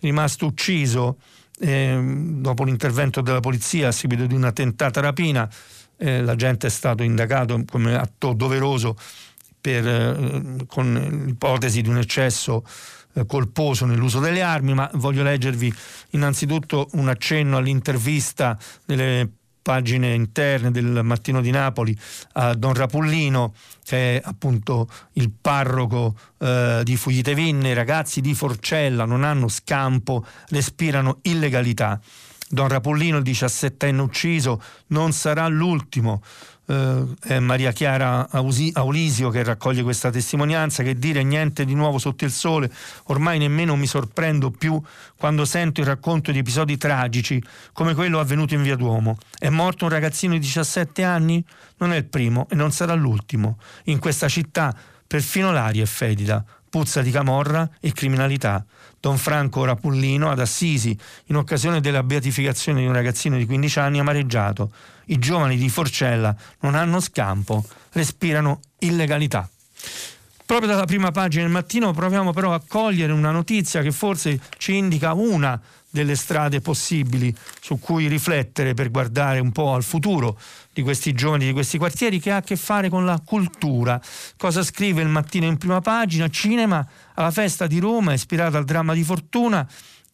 rimasto ucciso eh, dopo l'intervento della polizia a seguito di una tentata rapina eh, l'agente è stato indagato come atto doveroso per, eh, con l'ipotesi di un eccesso eh, colposo nell'uso delle armi, ma voglio leggervi innanzitutto un accenno all'intervista nelle pagine interne del Mattino di Napoli a Don Rapullino, che è appunto il parroco eh, di Fuglitevenne, i ragazzi di Forcella non hanno scampo, respirano illegalità. Don Rapollino, il 17enne ucciso, non sarà l'ultimo. Eh, è Maria Chiara Aulisio che raccoglie questa testimonianza, che dire niente di nuovo sotto il sole, ormai nemmeno mi sorprendo più quando sento il racconto di episodi tragici come quello avvenuto in Via Duomo. È morto un ragazzino di 17 anni? Non è il primo e non sarà l'ultimo. In questa città perfino l'aria è fetida, puzza di camorra e criminalità. Don Franco Rapullino ad Assisi, in occasione della beatificazione di un ragazzino di 15 anni amareggiato. I giovani di Forcella non hanno scampo, respirano illegalità. Proprio dalla prima pagina del mattino proviamo però a cogliere una notizia che forse ci indica una delle strade possibili su cui riflettere per guardare un po' al futuro di questi giovani, di questi quartieri, che ha a che fare con la cultura. Cosa scrive il mattino in prima pagina? Cinema alla festa di Roma, ispirata al dramma di Fortuna,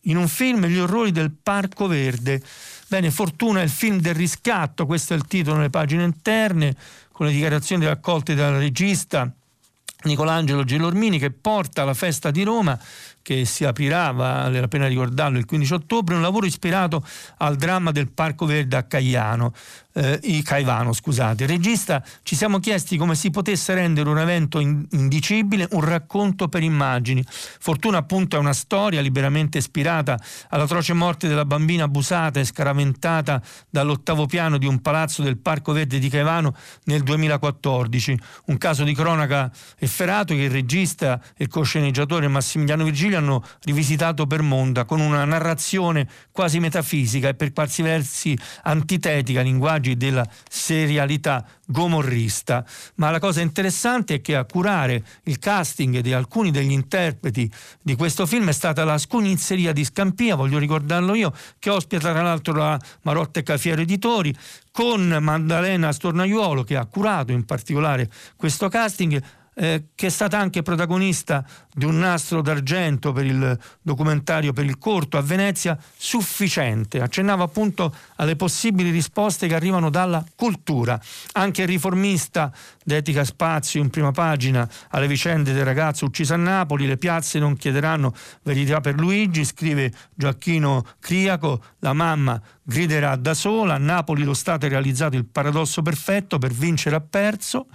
in un film Gli orrori del Parco Verde. Bene, Fortuna è il film del riscatto, questo è il titolo nelle pagine interne, con le dichiarazioni raccolte dal regista Nicolangelo Gelormini che porta la festa di Roma che si aprirà, vale la pena ricordarlo, il 15 ottobre, un lavoro ispirato al dramma del Parco Verde a Caiano, eh, Caivano. Scusate. Regista ci siamo chiesti come si potesse rendere un evento indicibile un racconto per immagini. Fortuna appunto è una storia liberamente ispirata all'atroce morte della bambina abusata e scaraventata dall'ottavo piano di un palazzo del Parco Verde di Caivano nel 2014. Un caso di cronaca efferato che il regista e il cosceneggiatore Massimiliano Virgilio hanno rivisitato per Monda con una narrazione quasi metafisica e per qualsi versi antitetica ai linguaggi della serialità gomorrista. Ma la cosa interessante è che a curare il casting di alcuni degli interpreti di questo film è stata la scugnizzeria di Scampia, voglio ricordarlo io, che ospita tra l'altro la Marotta e Cafiero Editori, con Maddalena Stornaiuolo che ha curato in particolare questo casting eh, che è stata anche protagonista di un nastro d'argento per il documentario per il corto a Venezia, sufficiente. Accennava appunto alle possibili risposte che arrivano dalla cultura. Anche il riformista d'Etica Spazio in prima pagina alle vicende del ragazzo ucciso a Napoli, le piazze non chiederanno verità per Luigi, scrive Gioacchino Criaco, la mamma griderà da sola, a Napoli lo Stato ha realizzato il paradosso perfetto, per vincere ha perso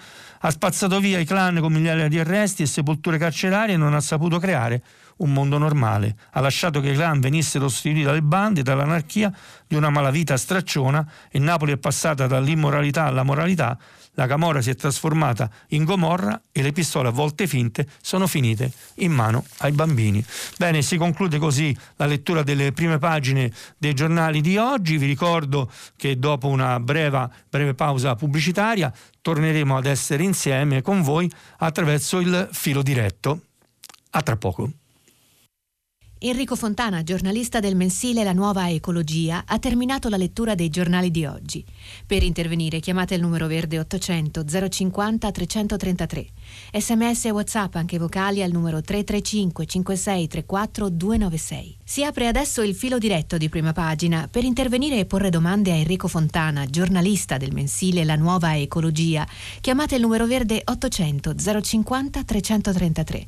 ha spazzato via i clan con migliaia di arresti e sepolture carcerarie e non ha saputo creare un mondo normale. Ha lasciato che i clan venissero sostituiti dalle bande, dall'anarchia di una malavita stracciona e Napoli è passata dall'immoralità alla moralità la Camorra si è trasformata in Gomorra e le pistole a volte finte sono finite in mano ai bambini. Bene, si conclude così la lettura delle prime pagine dei giornali di oggi. Vi ricordo che dopo una breve, breve pausa pubblicitaria torneremo ad essere insieme con voi attraverso il filo diretto. A tra poco. Enrico Fontana, giornalista del mensile La Nuova Ecologia, ha terminato la lettura dei giornali di oggi. Per intervenire chiamate il numero verde 800 050 333. Sms e WhatsApp anche vocali al numero 335 5634 296. Si apre adesso il filo diretto di prima pagina per intervenire e porre domande a Enrico Fontana, giornalista del mensile La Nuova Ecologia. Chiamate il numero verde 800 050 333.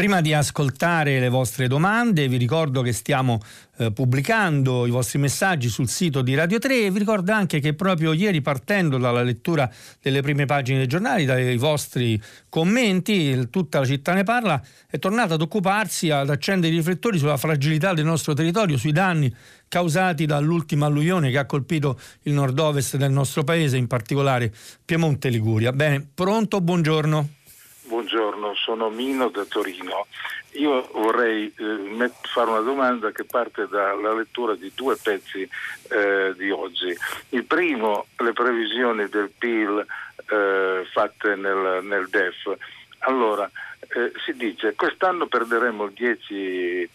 Prima di ascoltare le vostre domande vi ricordo che stiamo eh, pubblicando i vostri messaggi sul sito di Radio 3 e vi ricordo anche che proprio ieri partendo dalla lettura delle prime pagine dei giornali, dai vostri commenti, tutta la città ne parla, è tornata ad occuparsi, ad accendere i riflettori sulla fragilità del nostro territorio, sui danni causati dall'ultima alluvione che ha colpito il nord-ovest del nostro paese, in particolare Piemonte e Liguria. Bene, pronto, buongiorno. Buongiorno, sono Mino da Torino. Io vorrei eh, fare una domanda che parte dalla lettura di due pezzi eh, di oggi. Il primo, le previsioni del PIL eh, fatte nel, nel, DEF. Allora, eh, si dice quest'anno perderemo il 10%,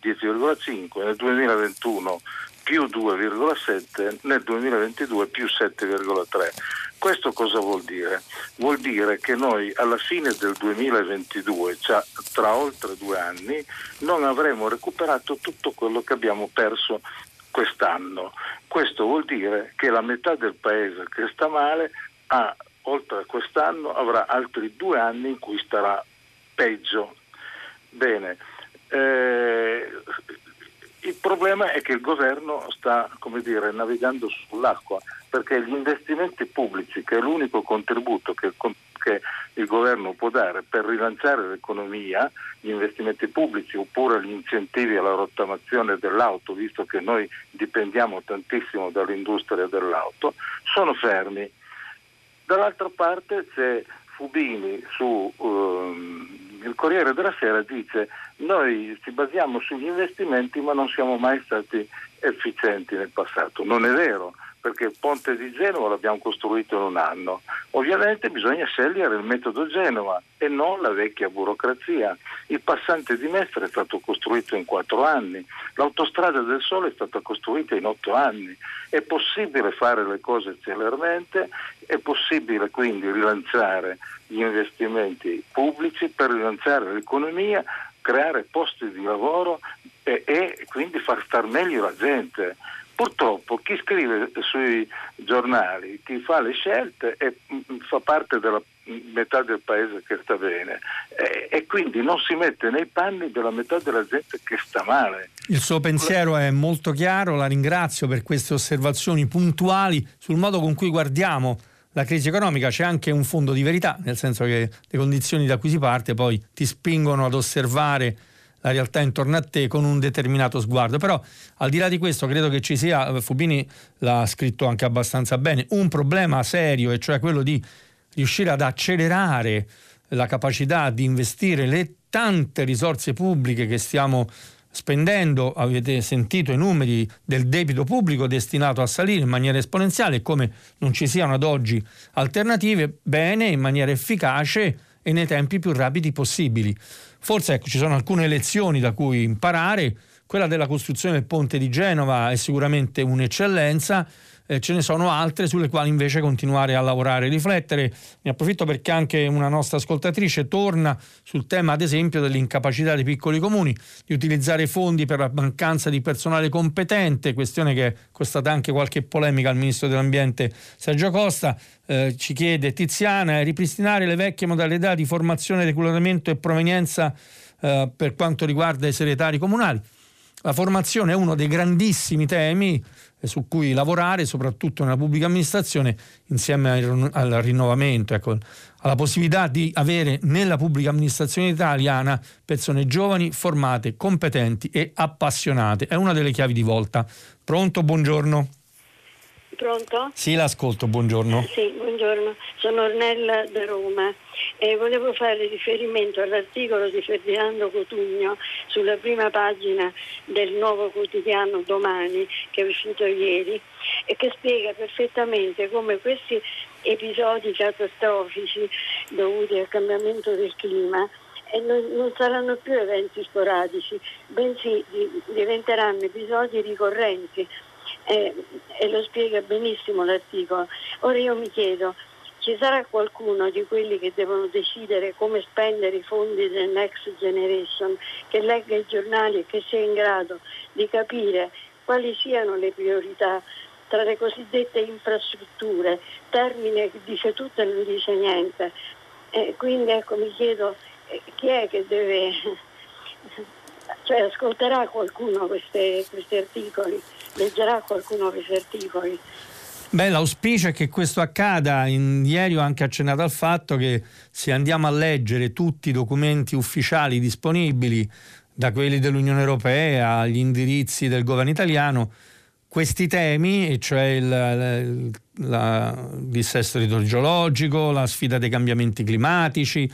10,5%, nel 2021 più 2,7, nel 2022 più 7,3 questo cosa vuol dire? Vuol dire che noi alla fine del 2022, cioè tra oltre due anni, non avremo recuperato tutto quello che abbiamo perso quest'anno. Questo vuol dire che la metà del paese che sta male ha, oltre a quest'anno, avrà altri due anni in cui starà peggio. Bene, eh, il problema è che il governo sta dire, navigando sull'acqua perché gli investimenti pubblici, che è l'unico contributo che, che, il governo può dare per rilanciare l'economia, gli investimenti pubblici oppure gli incentivi alla rottamazione dell'auto, visto che noi dipendiamo tantissimo dall'industria dell'auto, sono fermi. Dall'altra parte c'è Fubini su um, il Corriere della Sera dice noi ci basiamo sugli investimenti ma non siamo mai stati efficienti nel passato. Non è vero, perché il ponte di Genova l'abbiamo costruito in un anno. Ovviamente bisogna scegliere il metodo Genova e non la vecchia burocrazia. Il passante di Mestre è stato costruito in quattro anni, l'autostrada del Sole è stata costruita in otto anni. È possibile fare le cose celermente, è possibile quindi rilanciare gli investimenti pubblici per rilanciare l'economia, creare posti di lavoro e, e quindi far star meglio la gente. Purtroppo chi scrive sui giornali, chi fa le scelte è, mm, fa parte della metà del paese che sta bene e, e, quindi non si mette nei panni della metà della gente che sta male. Il suo pensiero è molto chiaro, la ringrazio per queste osservazioni puntuali sul modo con cui guardiamo la crisi economica. C'è anche un fondo di verità, nel senso che le condizioni da cui si parte poi ti spingono ad osservare la realtà intorno a te con un determinato sguardo. Però al di là di questo credo che ci sia, eh, Fubini l'ha scritto anche abbastanza bene, un problema serio e cioè quello di riuscire ad accelerare la capacità di investire le tante risorse pubbliche che stiamo spendendo, avete sentito i numeri del debito pubblico destinato a salire in maniera esponenziale, come non ci siano ad oggi alternative, bene, in maniera efficace e nei tempi più rapidi possibili. Forse ecco, ci sono alcune lezioni da cui imparare, quella della costruzione del ponte di Genova è sicuramente un'eccellenza, eh, ce ne sono altre sulle quali invece continuare a lavorare e riflettere. Ne approfitto perché anche una nostra ascoltatrice torna sul tema, ad esempio, dell'incapacità dei piccoli comuni di utilizzare fondi per la mancanza di personale competente, questione che è costata anche qualche polemica al Ministro dell'Ambiente Sergio Costa. Eh, ci chiede Tiziana, ripristinare le vecchie modalità di formazione, reclutamento e provenienza eh, per quanto riguarda i segretari comunali. La formazione è uno dei grandissimi temi su cui lavorare, soprattutto nella pubblica amministrazione, insieme al, rinnovamento, ecco, alla possibilità di avere nella pubblica amministrazione italiana persone giovani, formate, competenti e appassionate. È una delle chiavi di volta. Pronto, buongiorno. Pronto? Sì, l'ascolto, buongiorno. Sì, buongiorno, sono Ornella da Roma e volevo fare riferimento all'articolo di Ferdinando Cotugno sulla prima pagina del nuovo quotidiano Domani che è uscito ieri e che spiega perfettamente come questi episodi catastrofici dovuti al cambiamento del clima non, non, saranno più eventi sporadici, bensì diventeranno episodi ricorrenti eh, e lo spiega benissimo l'articolo. Ora io mi chiedo, ci sarà qualcuno di quelli che devono decidere come spendere i fondi del Next Generation che legga i giornali e che sia in grado di capire quali siano le priorità tra le cosiddette infrastrutture, termine che dice tutto e non dice niente. E quindi ecco mi chiedo eh, chi è che deve, cioè ascolterà qualcuno queste, questi articoli, leggerà qualcuno questi articoli. Beh, l'auspicio è che questo accada. In, ieri ho anche accennato al fatto che se andiamo a leggere tutti i documenti ufficiali disponibili, da quelli dell'Unione Europea agli indirizzi del governo italiano, questi temi, cioè il, il dissesto idrogeologico, la sfida dei cambiamenti climatici,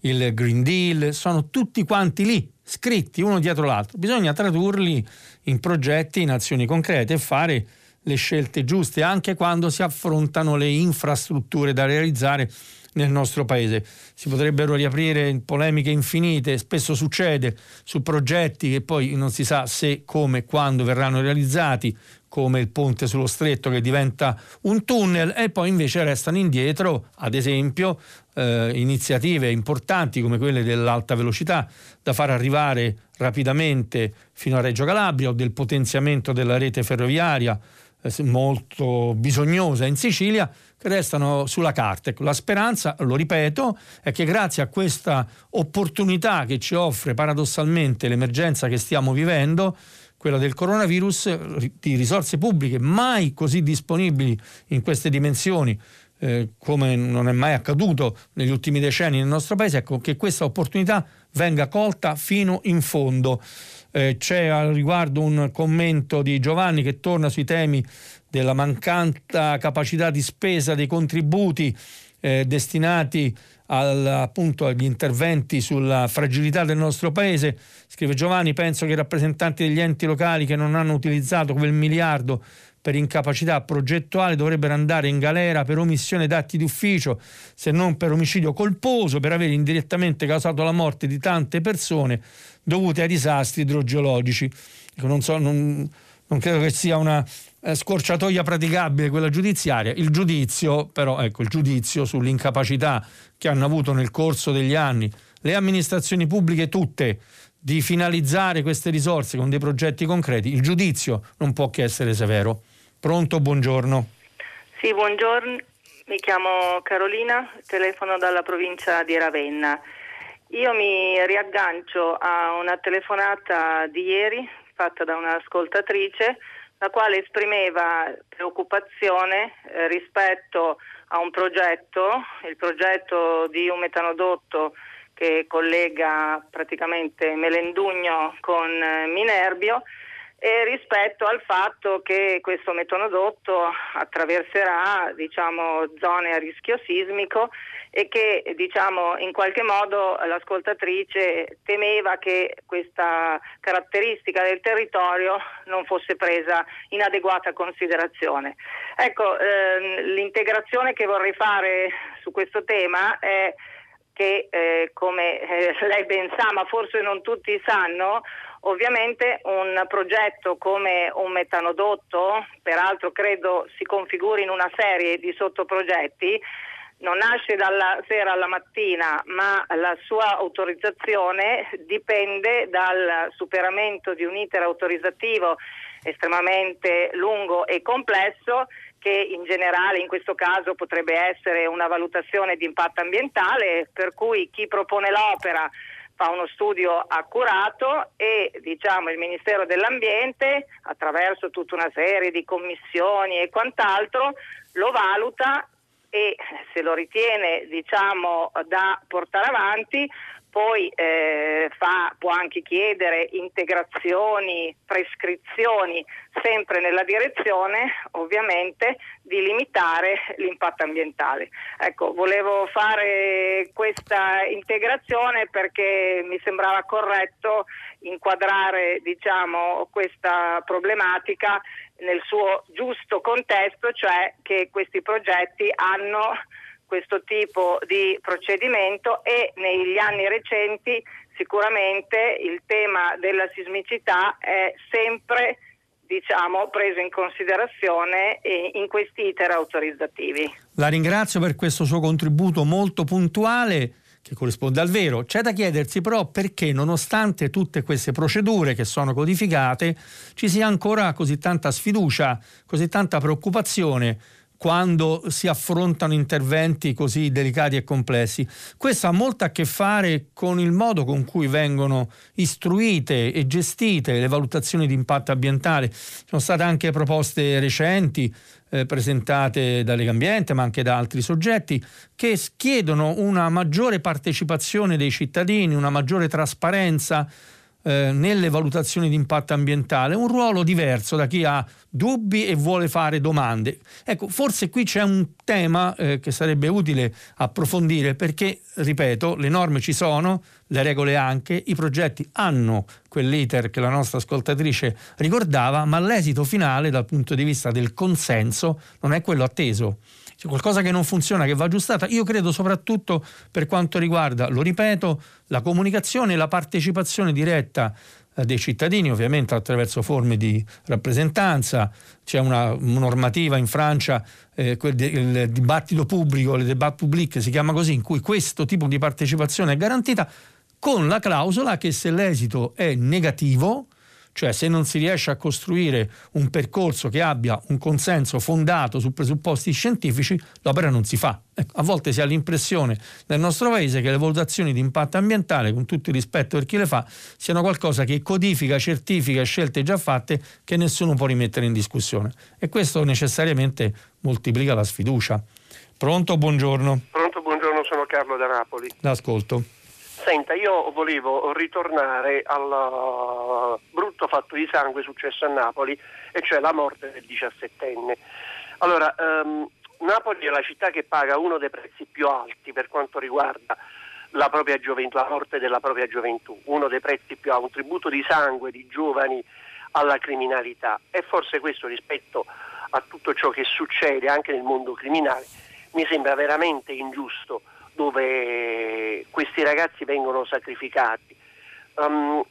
il Green Deal, sono tutti quanti lì, scritti uno dietro l'altro. Bisogna tradurli in progetti, in azioni concrete e fare le scelte giuste anche quando si affrontano le infrastrutture da realizzare nel nostro paese. Si potrebbero riaprire polemiche infinite, spesso succede su progetti che poi non si sa se, come, quando verranno realizzati, come il ponte sullo stretto che diventa un tunnel e poi invece restano indietro, ad esempio, eh, iniziative importanti come quelle dell'alta velocità da far arrivare rapidamente fino a Reggio Calabria o del potenziamento della rete ferroviaria eh, molto bisognosa in Sicilia che restano sulla carta. Ecco, la speranza, lo ripeto, è che grazie a questa opportunità che ci offre paradossalmente l'emergenza che stiamo vivendo, quella del coronavirus, di risorse pubbliche mai così disponibili in queste dimensioni, eh, come non è mai accaduto negli ultimi decenni nel nostro paese, ecco che questa opportunità venga colta fino in fondo. Eh, c'è al riguardo un commento di Giovanni che torna sui temi della mancata capacità di spesa dei contributi eh, destinati al, appunto agli interventi sulla fragilità del nostro paese. Scrive Giovanni, penso che i rappresentanti degli enti locali che non hanno utilizzato quel miliardo per incapacità progettuale dovrebbero andare in galera per omissione d'atti d'ufficio, se non per omicidio colposo, per aver indirettamente causato la morte di tante persone dovute ai disastri idrogeologici. Non, so, non, non credo che sia una eh, scorciatoia praticabile quella giudiziaria. Il giudizio, però, ecco, il giudizio sull'incapacità che hanno avuto nel corso degli anni le amministrazioni pubbliche tutte di finalizzare queste risorse con dei progetti concreti, il giudizio non può che essere severo. Pronto, buongiorno. Sì, buongiorno, mi chiamo Carolina, telefono dalla provincia di Ravenna. Io mi riaggancio a una telefonata di ieri fatta da un'ascoltatrice la quale esprimeva preoccupazione eh, rispetto a un progetto, il progetto di un metanodotto che collega praticamente Melendugno con eh, Minerbio e rispetto al fatto che questo metanodotto attraverserà diciamo, zone a rischio sismico e che diciamo, in qualche modo l'ascoltatrice temeva che questa caratteristica del territorio non fosse presa in adeguata considerazione. Ecco, ehm, l'integrazione che vorrei fare su questo tema è che eh, come eh, lei ben sa, ma forse non tutti sanno, ovviamente un progetto come un metanodotto, peraltro credo si configuri in una serie di sottoprogetti, non nasce dalla sera alla mattina, ma la sua autorizzazione dipende dal superamento di un iter autorizzativo estremamente lungo e complesso che in generale in questo caso potrebbe essere una valutazione di impatto ambientale, per cui chi propone l'opera fa uno studio accurato e diciamo, il Ministero dell'Ambiente, attraverso tutta una serie di commissioni e quant'altro, lo valuta e se lo ritiene diciamo, da portare avanti poi eh, fa, può anche chiedere integrazioni, prescrizioni, sempre nella direzione ovviamente di limitare l'impatto ambientale. Ecco, volevo fare questa integrazione perché mi sembrava corretto inquadrare diciamo, questa problematica nel suo giusto contesto, cioè che questi progetti hanno questo tipo di procedimento e negli anni recenti sicuramente il tema della sismicità è sempre diciamo, preso in considerazione in questi iter autorizzativi. La ringrazio per questo suo contributo molto puntuale che corrisponde al vero. C'è da chiedersi però perché nonostante tutte queste procedure che sono codificate ci sia ancora così tanta sfiducia, così tanta preoccupazione quando si affrontano interventi così delicati e complessi. Questo ha molto a che fare con il modo con cui vengono istruite e gestite le valutazioni di impatto ambientale. Ci sono state anche proposte recenti eh, presentate da Legambiente ma anche da altri soggetti che chiedono una maggiore partecipazione dei cittadini, una maggiore trasparenza eh, nelle valutazioni di impatto ambientale, un ruolo diverso da chi ha dubbi e vuole fare domande. Ecco, forse qui c'è un tema eh, che sarebbe utile approfondire perché, ripeto, le norme ci sono, le regole anche, i progetti hanno quell'iter che la nostra ascoltatrice ricordava, ma l'esito finale dal punto di vista del consenso non è quello atteso c'è qualcosa che non funziona, che va aggiustata. Io credo soprattutto per quanto riguarda, lo ripeto, la comunicazione e la partecipazione diretta eh, dei cittadini, ovviamente attraverso forme di rappresentanza. C'è una normativa in Francia, eh, il dibattito pubblico, le débat public si chiama così, in cui questo tipo di partecipazione è garantita con la clausola che se l'esito è negativo, cioè se non si riesce a costruire un percorso che abbia un consenso fondato su presupposti scientifici, l'opera non si fa. Ecco, a volte si ha l'impressione nel nostro paese che le valutazioni di impatto ambientale, con tutto il rispetto per chi le fa, siano qualcosa che codifica, certifica scelte già fatte che nessuno può rimettere in discussione. E questo necessariamente moltiplica la sfiducia. Pronto, buongiorno. Pronto, buongiorno, sono Carlo da Napoli. L'ascolto. Senta, io volevo ritornare al brutto fatto di sangue successo a Napoli, e cioè la morte del diciassettenne. Allora, um, Napoli è la città che paga uno dei prezzi più alti per quanto riguarda la gioventù, la morte della propria gioventù, uno dei prezzi più alti, un tributo di sangue di giovani alla criminalità. E forse questo rispetto a tutto ciò che succede anche nel mondo criminale mi sembra veramente ingiusto dove questi ragazzi vengono sacrificati. Um,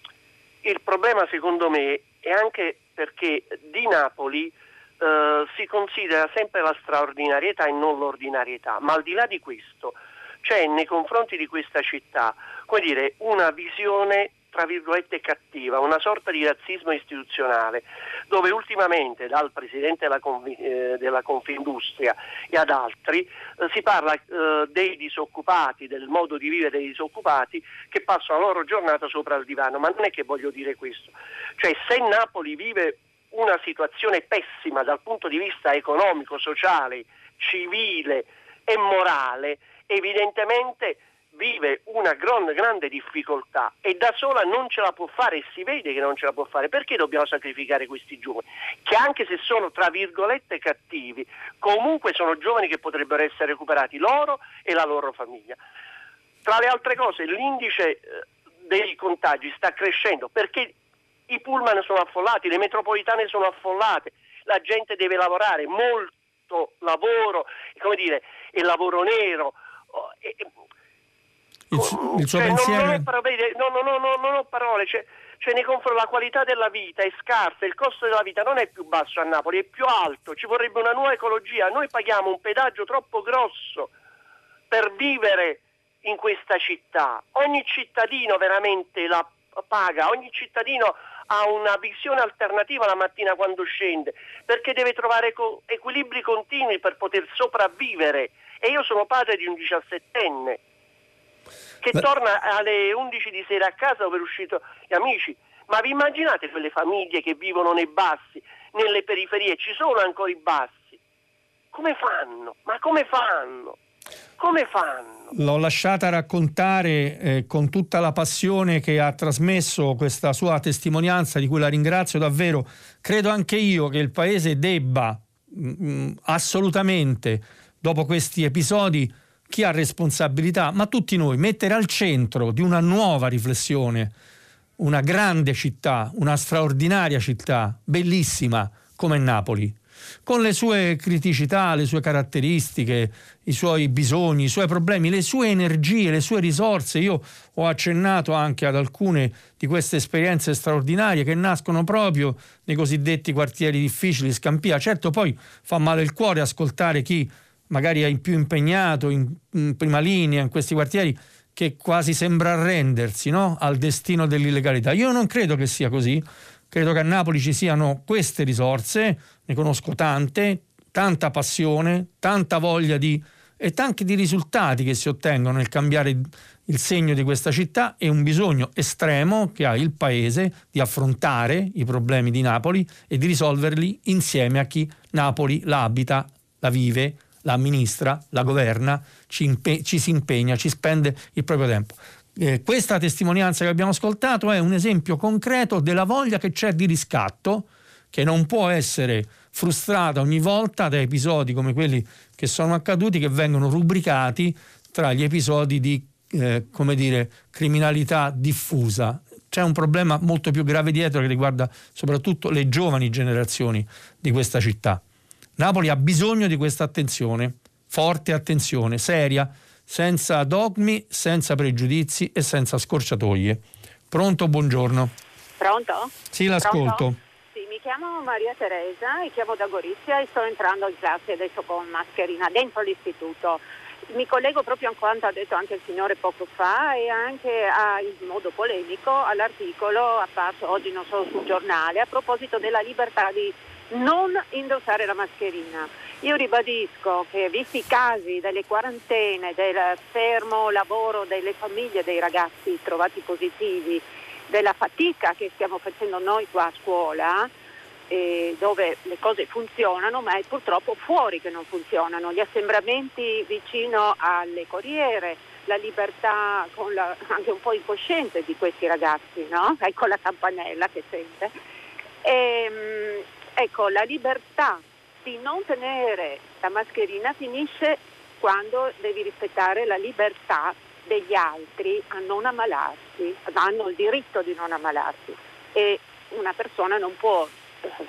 il problema secondo me è anche perché di Napoli uh, si considera sempre la straordinarietà e non l'ordinarietà, ma al di là di questo c'è nei confronti di questa città dire, una visione tra virgolette cattiva, una sorta di razzismo istituzionale, dove ultimamente dal Presidente della, Confi, eh, della Confindustria e ad altri eh, si parla eh, dei disoccupati, del modo di vivere dei disoccupati che passano la loro giornata sopra il divano, ma non è che voglio dire questo, cioè se Napoli vive una situazione pessima dal punto di vista economico, sociale, civile e morale, evidentemente vive una gran, grande difficoltà e da sola non ce la può fare e si vede che non ce la può fare, perché dobbiamo sacrificare questi giovani? Che anche se sono tra virgolette cattivi, comunque sono giovani che potrebbero essere recuperati loro e la loro famiglia. Tra le altre cose l'indice eh, dei contagi sta crescendo perché i pullman sono affollati, le metropolitane sono affollate, la gente deve lavorare, molto lavoro, come dire, e lavoro nero. Oh, il, il suo cioè, pensiero... Non, non, parole, no, no, no, no, non ho parole, cioè, cioè nei confronti la qualità della vita è scarsa, il costo della vita non è più basso a Napoli, è più alto, ci vorrebbe una nuova ecologia, noi paghiamo un pedaggio troppo grosso per vivere in questa città, ogni cittadino veramente la paga, ogni cittadino ha una visione alternativa la mattina quando scende, perché deve trovare co- equilibri continui per poter sopravvivere. E io sono padre di un diciassettenne che Beh. torna alle 11 di sera a casa dove è uscito gli amici. Ma vi immaginate quelle famiglie che vivono nei bassi, nelle periferie? Ci sono ancora i bassi. come fanno? Ma come fanno? Come fanno? L'ho lasciata raccontare eh, con tutta la passione che ha trasmesso questa sua testimonianza, di cui la ringrazio davvero. Credo anche io che il Paese debba mh, mm, mm, assolutamente, dopo questi episodi, chi ha responsabilità, ma tutti noi, mettere al centro di una nuova riflessione una grande città, una straordinaria città, bellissima come Napoli con le sue criticità, le sue caratteristiche, i suoi bisogni, i suoi problemi, le sue energie, le sue risorse. Io ho accennato anche ad alcune di queste esperienze straordinarie che nascono proprio nei cosiddetti quartieri difficili, Scampia. Certo poi fa male il cuore ascoltare chi magari è più impegnato in, in prima linea in questi quartieri che quasi sembra arrendersi no? al destino dell'illegalità. Io non credo che sia così. Credo che a Napoli ci siano queste risorse, ne conosco tante, tanta passione, tanta voglia di e tanti di risultati che si ottengono nel cambiare il segno di questa città e un bisogno estremo che ha il Paese di affrontare i problemi di Napoli e di risolverli insieme a chi Napoli la abita, la vive, la amministra, la governa, ci, impe- ci si impegna, ci spende il proprio tempo. Eh, questa testimonianza che abbiamo ascoltato è un esempio concreto della voglia che c'è di riscatto, che non può essere frustrata ogni volta da episodi come quelli che sono accaduti, che vengono rubricati tra gli episodi di eh, come dire, criminalità diffusa. C'è un problema molto più grave dietro che riguarda soprattutto le giovani generazioni di questa città. Napoli ha bisogno di questa attenzione, forte attenzione, seria, senza dogmi, senza pregiudizi e senza scorciatoie. Pronto, buongiorno. Pronto? Sì, l'ascolto. Pronto? Sì, mi chiamo Maria Teresa e chiamo da Gorizia e sto entrando in classe adesso con mascherina dentro l'istituto. Mi collego proprio a quanto ha detto anche il signore poco fa e anche a, in modo polemico all'articolo apparso oggi non solo sul giornale a proposito della libertà di non indossare la mascherina. Io ribadisco che visti i casi delle quarantene, del fermo lavoro delle famiglie dei ragazzi trovati positivi, della fatica che stiamo facendo noi qua a scuola, eh, dove le cose funzionano, ma è purtroppo fuori che non funzionano. Gli assembramenti vicino alle corriere, la libertà la, anche un po' incosciente di questi ragazzi, no? Ecco la campanella che sente. E, ehm, ecco, la libertà di non tenere la mascherina finisce quando devi rispettare la libertà degli altri a non ammalarsi, hanno il diritto di non ammalarsi e una persona non può,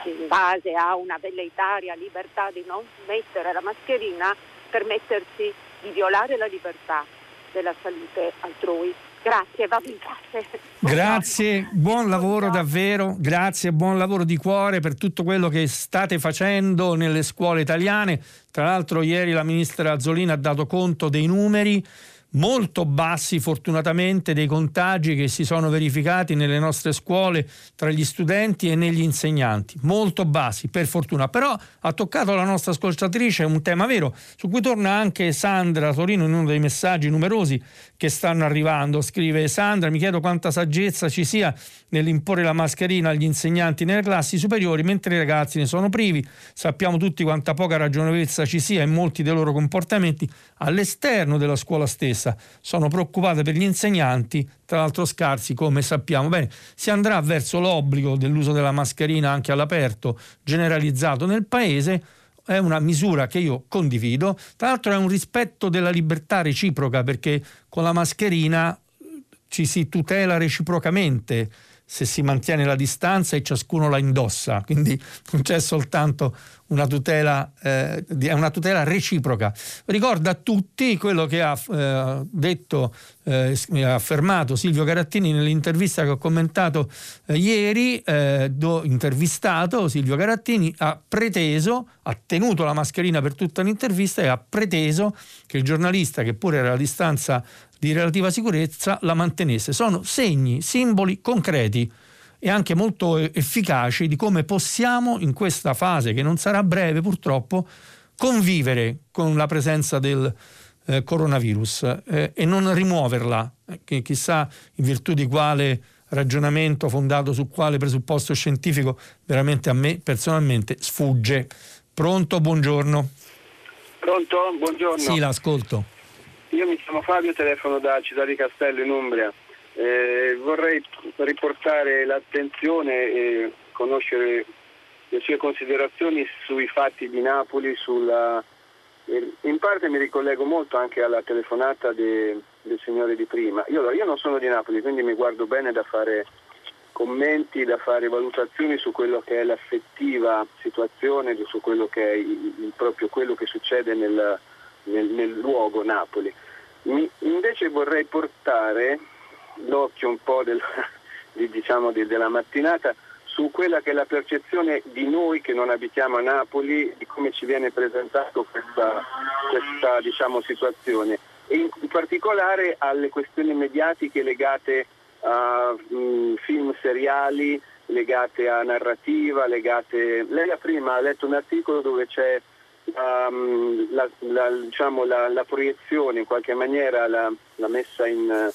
in base a una velleitaria libertà di non mettere la mascherina, permettersi di violare la libertà della salute altrui. Grazie, vado in classe. Grazie, buon lavoro davvero, grazie, buon lavoro di cuore per tutto quello che state facendo nelle scuole italiane. Tra l'altro ieri la ministra Azzolina ha dato conto dei numeri molto bassi fortunatamente dei contagi che si sono verificati nelle nostre scuole tra gli studenti e negli insegnanti, molto bassi per fortuna, però ha toccato la nostra ascoltatrice un tema vero su cui torna anche Sandra Torino in uno dei messaggi numerosi che stanno arrivando, scrive Sandra, mi chiedo quanta saggezza ci sia nell'imporre la mascherina agli insegnanti nelle classi superiori mentre i ragazzi ne sono privi, sappiamo tutti quanta poca ragionevolezza ci sia in molti dei loro comportamenti all'esterno della scuola stessa stessa. Sono preoccupate per gli insegnanti, tra l'altro scarsi come sappiamo. Bene, si andrà verso l'obbligo dell'uso della mascherina anche all'aperto, generalizzato nel paese, è una misura che io condivido, tra l'altro è un rispetto della libertà reciproca perché con la mascherina ci si tutela reciprocamente se si mantiene la distanza e ciascuno la indossa, quindi non c'è soltanto una tutela, eh, una tutela reciproca. Ricorda a tutti quello che ha eh, detto, eh, affermato Silvio Carattini nell'intervista che ho commentato eh, ieri, eh, do, intervistato Silvio Carattini ha preteso, ha tenuto la mascherina per tutta l'intervista e ha preteso che il giornalista, che pure era a distanza di relativa sicurezza la mantenesse. Sono segni, simboli concreti e anche molto efficaci di come possiamo in questa fase, che non sarà breve purtroppo, convivere con la presenza del eh, coronavirus eh, e non rimuoverla, eh, che chissà in virtù di quale ragionamento fondato su quale presupposto scientifico veramente a me personalmente sfugge. Pronto, buongiorno. Pronto? Buongiorno. Sì, l'ascolto. Io mi chiamo Fabio, telefono da Città di Castello in Umbria. Eh, vorrei riportare l'attenzione e conoscere le sue considerazioni sui fatti di Napoli, sulla... in parte mi ricollego molto anche alla telefonata de... del signore di prima. Io, io non sono di Napoli, quindi mi guardo bene da fare commenti, da fare valutazioni su quello che è l'affettiva situazione, su quello che è il, il, proprio quello che succede nel, nel, nel luogo Napoli. Mi, invece vorrei portare l'occhio un po' del, di, diciamo, di, della mattinata su quella che è la percezione di noi che non abitiamo a Napoli, di come ci viene presentato questa, questa diciamo, situazione. E in, in particolare alle questioni mediatiche legate a um, film seriali legate a narrativa, legate... Lei ha prima letto un articolo dove c'è um, la, la, diciamo, la, la, proiezione, in qualche maniera la, messa in,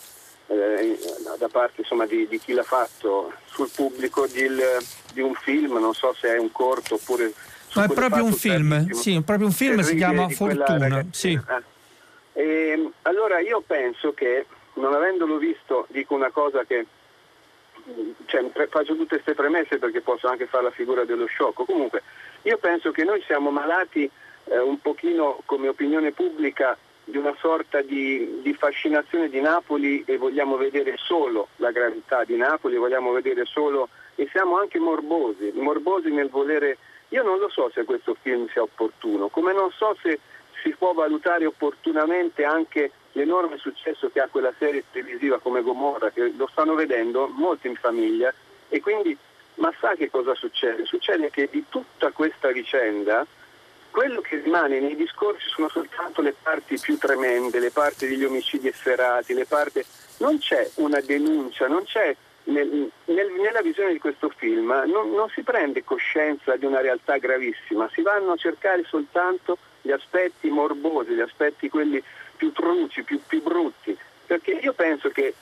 eh, da parte insomma, di, di, chi l'ha fatto sul pubblico di, di, un film, non so se è un corto oppure... No, è proprio un film, sì, è proprio un film, si chiama Fortuna. Sì. Eh. E, allora io penso che non avendolo visto dico una cosa che cioè, faccio tutte queste premesse perché posso anche fare la figura dello sciocco. Comunque, io penso che noi siamo malati eh, un pochino come opinione pubblica di una sorta di, di, fascinazione di Napoli e vogliamo vedere solo la gravità di Napoli, vogliamo vedere solo e siamo anche morbosi, morbosi nel volere. Io non lo so se questo film sia opportuno, come non so se si può valutare opportunamente anche l'enorme successo che ha quella serie televisiva come Gomorra, che lo stanno vedendo molti in famiglia e quindi, ma sa che cosa succede? Succede che di tutta questa vicenda quello che rimane nei discorsi sono soltanto le parti più tremende, le parti degli omicidi efferati, le parti... non c'è una denuncia, non c'è nel, nel, nella visione di questo film non, non si prende coscienza di una realtà gravissima, si vanno a cercare soltanto gli aspetti morbosi, gli aspetti quelli più truci, più, più brutti, perché io penso che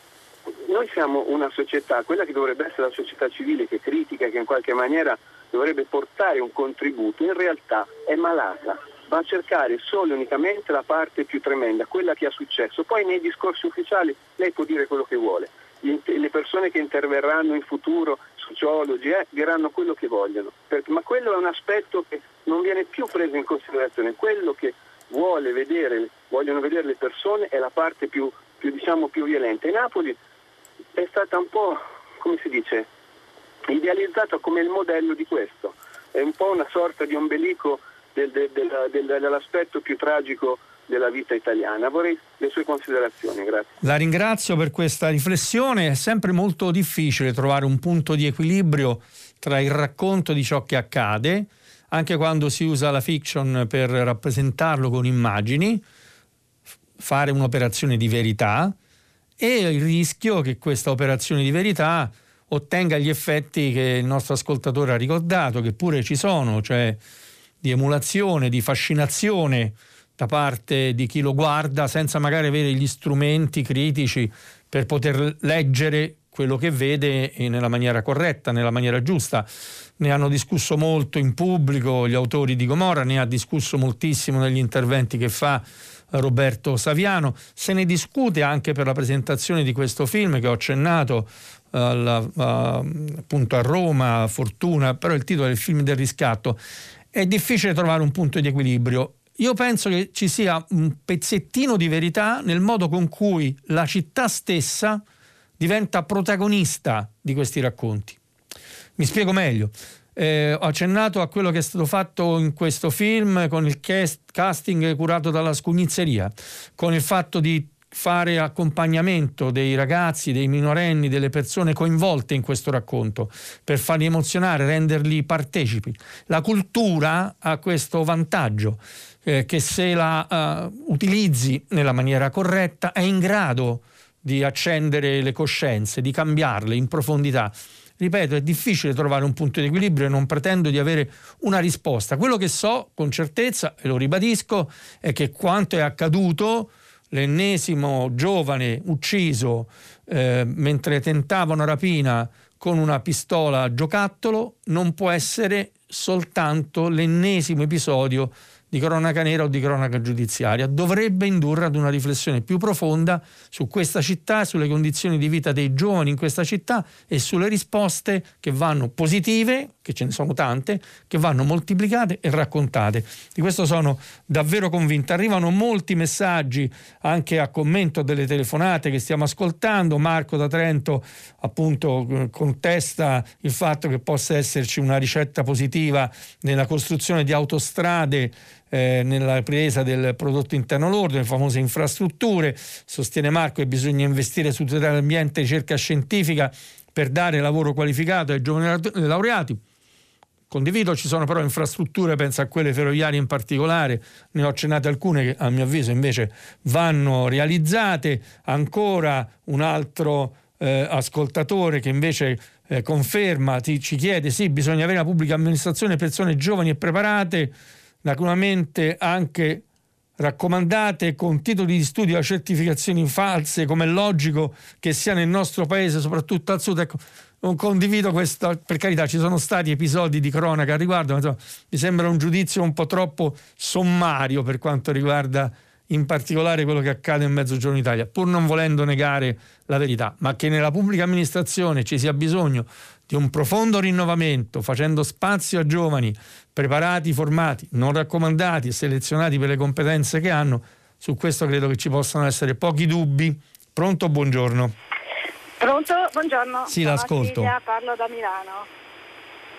noi siamo una società, quella che dovrebbe essere la società civile che critica, che in qualche maniera dovrebbe portare un contributo, in realtà è malata, va a cercare solo e unicamente la parte più tremenda, quella che ha successo. Poi nei discorsi ufficiali lei può dire quello che vuole, le persone che interverranno in futuro, sociologi, eh, diranno quello che vogliono, ma quello è un aspetto che non viene più preso in considerazione, quello che vedere, vogliono vedere le persone è la parte più, più, diciamo, più violenta. E Napoli è stata un po', come si dice, idealizzata come il modello di questo. È un po' una sorta di ombelico del, del, del, dell'aspetto più tragico della vita italiana. Vorrei le sue considerazioni, grazie. La ringrazio per questa riflessione. È sempre molto difficile trovare un punto di equilibrio tra il racconto di ciò che accade anche quando si usa la fiction per rappresentarlo con immagini, fare un'operazione di verità e il rischio che questa operazione di verità ottenga gli effetti che il nostro ascoltatore ha ricordato, che pure ci sono, cioè di emulazione, di fascinazione da parte di chi lo guarda senza magari avere gli strumenti critici per poter leggere quello che vede nella maniera corretta, nella maniera giusta. Ne hanno discusso molto in pubblico gli autori di Gomorra, ne ha discusso moltissimo negli interventi che fa Roberto Saviano. Se ne discute anche per la presentazione di questo film che ho accennato alla, appunto a Roma, Fortuna, però il titolo è il film del riscatto. È difficile trovare un punto di equilibrio. Io penso che ci sia un pezzettino di verità nel modo con cui la città stessa diventa protagonista di questi racconti. Mi spiego meglio. Eh, ho accennato a quello che è stato fatto in questo film con il cast, casting curato dalla scugnizzeria, con il fatto di fare accompagnamento dei ragazzi, dei minorenni, delle persone coinvolte in questo racconto, per farli emozionare, renderli partecipi. La cultura ha questo vantaggio, eh, che se la uh, utilizzi nella maniera corretta è in grado di accendere le coscienze, di cambiarle in profondità. Ripeto, è difficile trovare un punto di equilibrio e non pretendo di avere una risposta. Quello che so con certezza, e lo ribadisco, è che quanto è accaduto, l'ennesimo giovane ucciso eh, mentre tentava una rapina con una pistola a giocattolo, non può essere soltanto l'ennesimo episodio di cronaca nera o di cronaca giudiziaria, dovrebbe indurre ad una riflessione più profonda su questa città, sulle condizioni di vita dei giovani in questa città e sulle risposte che vanno positive, che ce ne sono tante, che vanno moltiplicate e raccontate. Di questo sono davvero convinto. Arrivano molti messaggi anche a commento delle telefonate che stiamo ascoltando. Marco da Trento appunto contesta il fatto che possa esserci una ricetta positiva nella costruzione di autostrade eh, nella presa del prodotto interno lordo, le famose infrastrutture. Sostiene Marco che bisogna investire su tutela dell'ambiente ricerca scientifica per dare lavoro qualificato ai giovani laureati. Condivido, ci sono però infrastrutture, penso a quelle ferroviarie in particolare, ne ho accennate alcune che a mio avviso invece vanno realizzate. Ancora un altro eh, ascoltatore che invece eh, conferma, ti, ci chiede, sì, bisogna avere una pubblica amministrazione, persone giovani e preparate, naturalmente anche raccomandate con titoli di studio a certificazioni false, come è logico che sia nel nostro paese, soprattutto al sud. Ecco, non condivido questo, per carità ci sono stati episodi di cronaca a riguardo, ma insomma, mi sembra un giudizio un po' troppo sommario per quanto riguarda in particolare quello che accade in Mezzogiorno Italia, pur non volendo negare la verità, ma che nella pubblica amministrazione ci sia bisogno di un profondo rinnovamento, facendo spazio a giovani preparati, formati, non raccomandati e selezionati per le competenze che hanno, su questo credo che ci possano essere pochi dubbi. Pronto, buongiorno. Pronto, buongiorno. Sì, Sono l'ascolto. Silvia, parlo da Milano.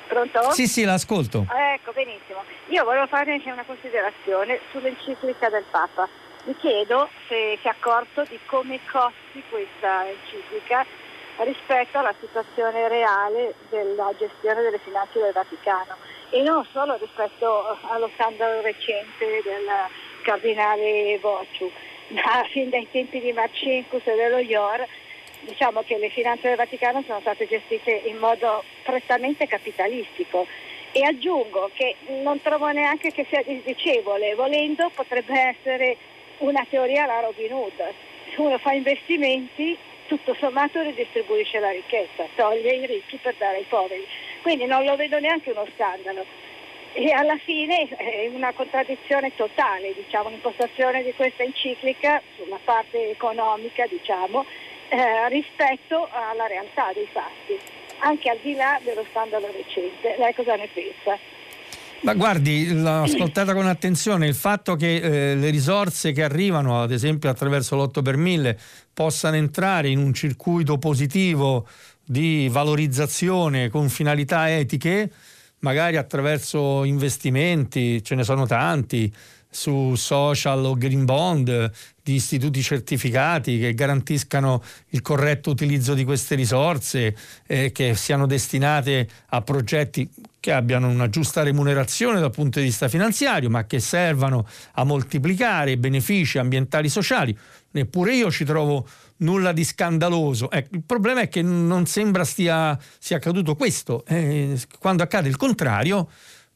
Pronto? Sì, sì, l'ascolto. ecco, benissimo. Io volevo fare una considerazione sull'enciclica del Papa. Mi chiedo se si è accorto di come costi questa enciclica rispetto alla situazione reale della gestione delle finanze del Vaticano e non solo rispetto allo scandalo recente del cardinale Bocciu, ma fin dai tempi di Marcinkus e dello IOR diciamo che le finanze del Vaticano sono state gestite in modo prettamente capitalistico e aggiungo che non trovo neanche che sia disdicevole, volendo potrebbe essere una teoria alla Robin Hood. Se uno fa investimenti tutto sommato ridistribuisce la ricchezza, toglie i ricchi per dare ai poveri. Quindi non lo vedo neanche uno scandalo. E alla fine è una contraddizione totale, diciamo, l'impostazione di questa enciclica sulla parte economica, diciamo, eh, rispetto alla realtà dei fatti, anche al di là dello scandalo recente. Lei cosa ne pensa? Ma guardi, l'ho ascoltata con attenzione, il fatto che eh, le risorse che arrivano, ad esempio attraverso l'8 per 1000, possano entrare in un circuito positivo di valorizzazione con finalità etiche, magari attraverso investimenti, ce ne sono tanti, su social o green bond di istituti certificati che garantiscano il corretto utilizzo di queste risorse, eh, che siano destinate a progetti che abbiano una giusta remunerazione dal punto di vista finanziario, ma che servano a moltiplicare i benefici ambientali e sociali. Neppure io ci trovo nulla di scandaloso. Ecco, il problema è che non sembra stia, sia accaduto questo. Eh, quando accade il contrario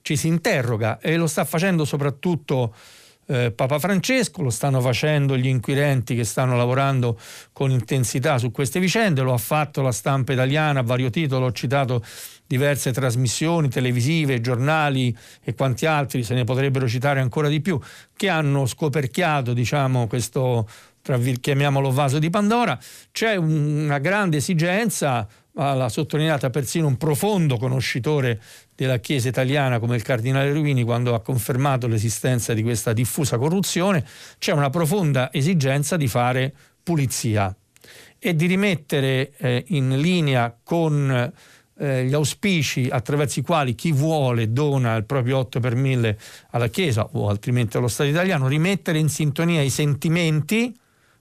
ci si interroga e lo sta facendo soprattutto eh, Papa Francesco, lo stanno facendo gli inquirenti che stanno lavorando con intensità su queste vicende, lo ha fatto la stampa italiana a vario titolo, ho citato diverse trasmissioni televisive, giornali e quanti altri, se ne potrebbero citare ancora di più, che hanno scoperchiato diciamo, questo, chiamiamolo vaso di Pandora. C'è una grande esigenza l'ha sottolineata persino un profondo conoscitore della Chiesa italiana come il cardinale Ruini quando ha confermato l'esistenza di questa diffusa corruzione, c'è una profonda esigenza di fare pulizia e di rimettere eh, in linea con eh, gli auspici attraverso i quali chi vuole dona il proprio 8 per 1000 alla Chiesa o altrimenti allo Stato italiano, rimettere in sintonia i sentimenti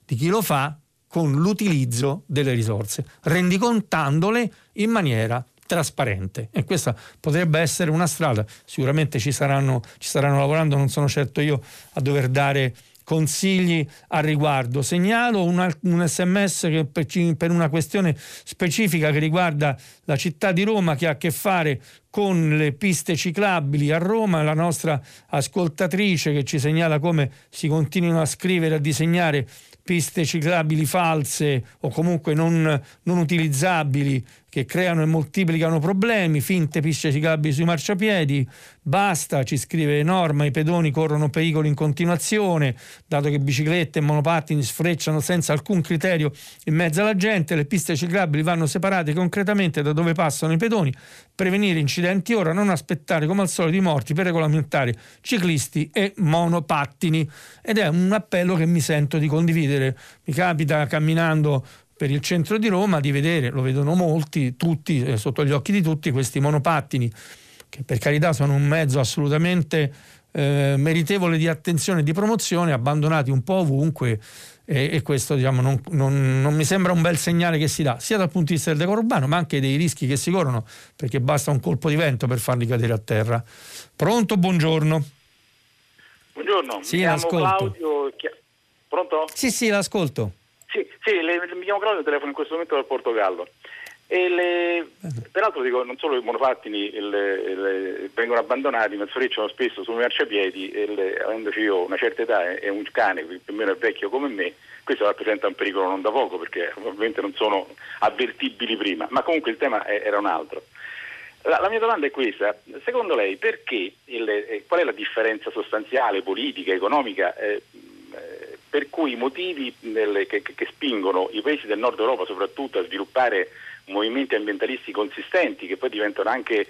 di chi lo fa con l'utilizzo delle risorse, rendicontandole in maniera trasparente. E questa potrebbe essere una strada, sicuramente ci saranno, ci staranno lavorando, non sono certo io a dover dare consigli al riguardo. Segnalo una, un sms che per, per, una questione specifica che riguarda la città di Roma che ha a che fare con le piste ciclabili a Roma, la nostra ascoltatrice che ci segnala come si continuino a scrivere, a disegnare piste ciclabili false o comunque non, non utilizzabili che creano e moltiplicano problemi, finte piste ciclabili sui marciapiedi, basta, ci scrive Norma, i pedoni corrono pericoli in continuazione, dato che biciclette e monopattini sfrecciano senza alcun criterio in mezzo alla gente, le piste ciclabili vanno separate concretamente da dove passano i pedoni, prevenire incidenti ora, non aspettare come al solito i morti per regolamentare ciclisti e monopattini. Ed è un appello che mi sento di condividere. Mi capita camminando per il centro di Roma di vedere, lo vedono molti, tutti, eh, sotto gli occhi di tutti, questi monopattini che per carità sono un mezzo assolutamente eh, meritevole di attenzione e di promozione, abbandonati un po' ovunque e, e questo diciamo, non, non, non, mi sembra un bel segnale che si dà, sia dal punto di vista del decoro urbano, ma anche dei rischi che si corrono, perché basta un colpo di vento per farli cadere a terra. Pronto, buongiorno. Buongiorno, sì, mi chiamo l'ascolto. Claudio. Pronto? Sì, sì, l'ascolto. Sì, sì le, mi chiamo Claudio, telefono in questo momento dal Portogallo. Le, peraltro dico, non solo i monopattini le, le, vengono abbandonati, ma sfrecciano spesso sui marciapiedi e avendoci io una certa età e, un cane più o meno è vecchio come me, questo rappresenta un pericolo non da poco perché ovviamente non sono avvertibili prima, ma comunque il tema è, era un altro. La, la, mia domanda è questa, secondo lei perché il, eh, qual è la differenza sostanziale, politica, economica eh, per cui i motivi nelle, che, che, spingono i paesi del nord Europa soprattutto a sviluppare movimenti ambientalisti consistenti che poi diventano anche eh,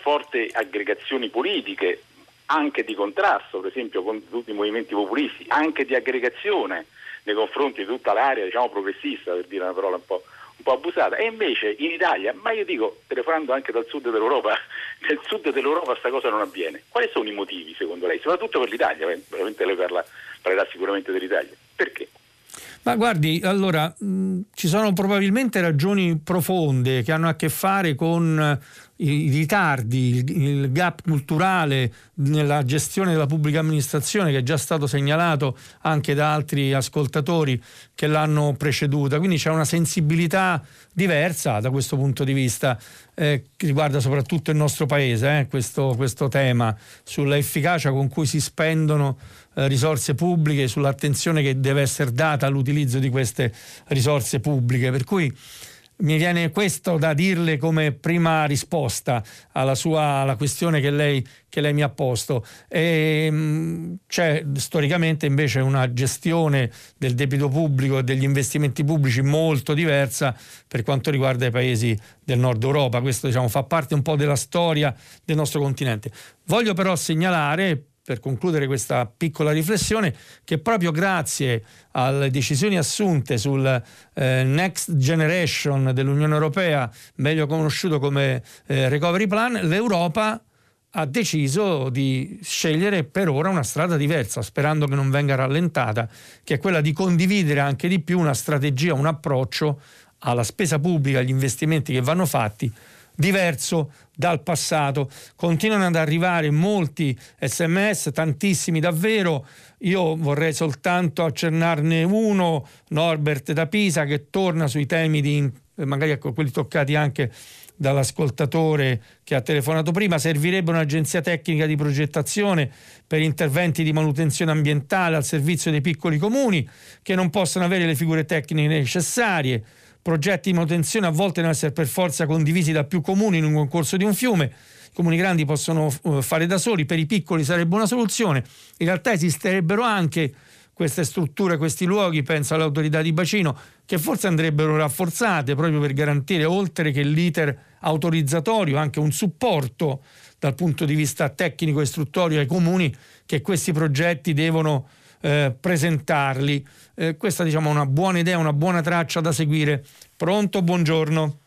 forti aggregazioni politiche, anche di contrasto per esempio con tutti i movimenti populisti, anche di aggregazione nei confronti di tutta l'area diciamo, progressista, per dire una parola un po', un po' abusata. E invece in Italia, ma io dico, telefonando anche dal sud dell'Europa, nel sud dell'Europa questa cosa non avviene. Quali sono i motivi secondo lei? Soprattutto per l'Italia, veramente lei parla parlerà sicuramente dell'Italia. Perché? Ma guardi, allora mh, ci sono probabilmente ragioni profonde che hanno a che fare con i ritardi, il, il, gap culturale nella gestione della pubblica amministrazione che è già stato segnalato anche da altri ascoltatori che l'hanno preceduta. Quindi c'è una sensibilità diversa da questo punto di vista eh, che riguarda soprattutto il nostro paese, eh, questo, questo tema, sulla efficacia con cui si spendono eh, risorse pubbliche, sull'attenzione che deve essere data all'utilizzo di queste risorse pubbliche. Per cui mi viene questo da dirle come prima risposta alla, sua, alla questione che lei, che lei, mi ha posto. E, ehm, c'è storicamente invece una gestione del debito pubblico e degli investimenti pubblici molto diversa per quanto riguarda i paesi del nord Europa. Questo diciamo, fa parte un po' della storia del nostro continente. Voglio però segnalare, per concludere questa piccola riflessione, che proprio grazie alle decisioni assunte sul eh, Next Generation dell'Unione Europea, meglio conosciuto come eh, Recovery Plan, l'Europa ha deciso di scegliere per ora una strada diversa, sperando che non venga rallentata, che è quella di condividere anche di più una strategia, un approccio alla spesa pubblica, agli investimenti che vanno fatti diverso dal passato. Continuano ad arrivare molti sms, tantissimi davvero. Io vorrei soltanto accennarne uno, Norbert da Pisa, che torna sui temi di, magari ecco, quelli toccati anche dall'ascoltatore che ha telefonato prima, servirebbe un'agenzia tecnica di progettazione per interventi di manutenzione ambientale al servizio dei piccoli comuni che non possono avere le figure tecniche necessarie progetti di manutenzione a volte devono essere per forza condivisi da più comuni in un concorso di un fiume. I comuni grandi possono uh, fare da soli, per i piccoli sarebbe una soluzione. In realtà esisterebbero anche queste strutture, questi luoghi, penso alle autorità di bacino, che forse andrebbero rafforzate proprio per garantire, oltre che l'iter autorizzatorio, anche un supporto dal punto di vista tecnico e istruttorio ai comuni che questi progetti devono eh, presentarli. Eh, questa diciamo, è una buona idea, una buona traccia da seguire. Pronto, buongiorno.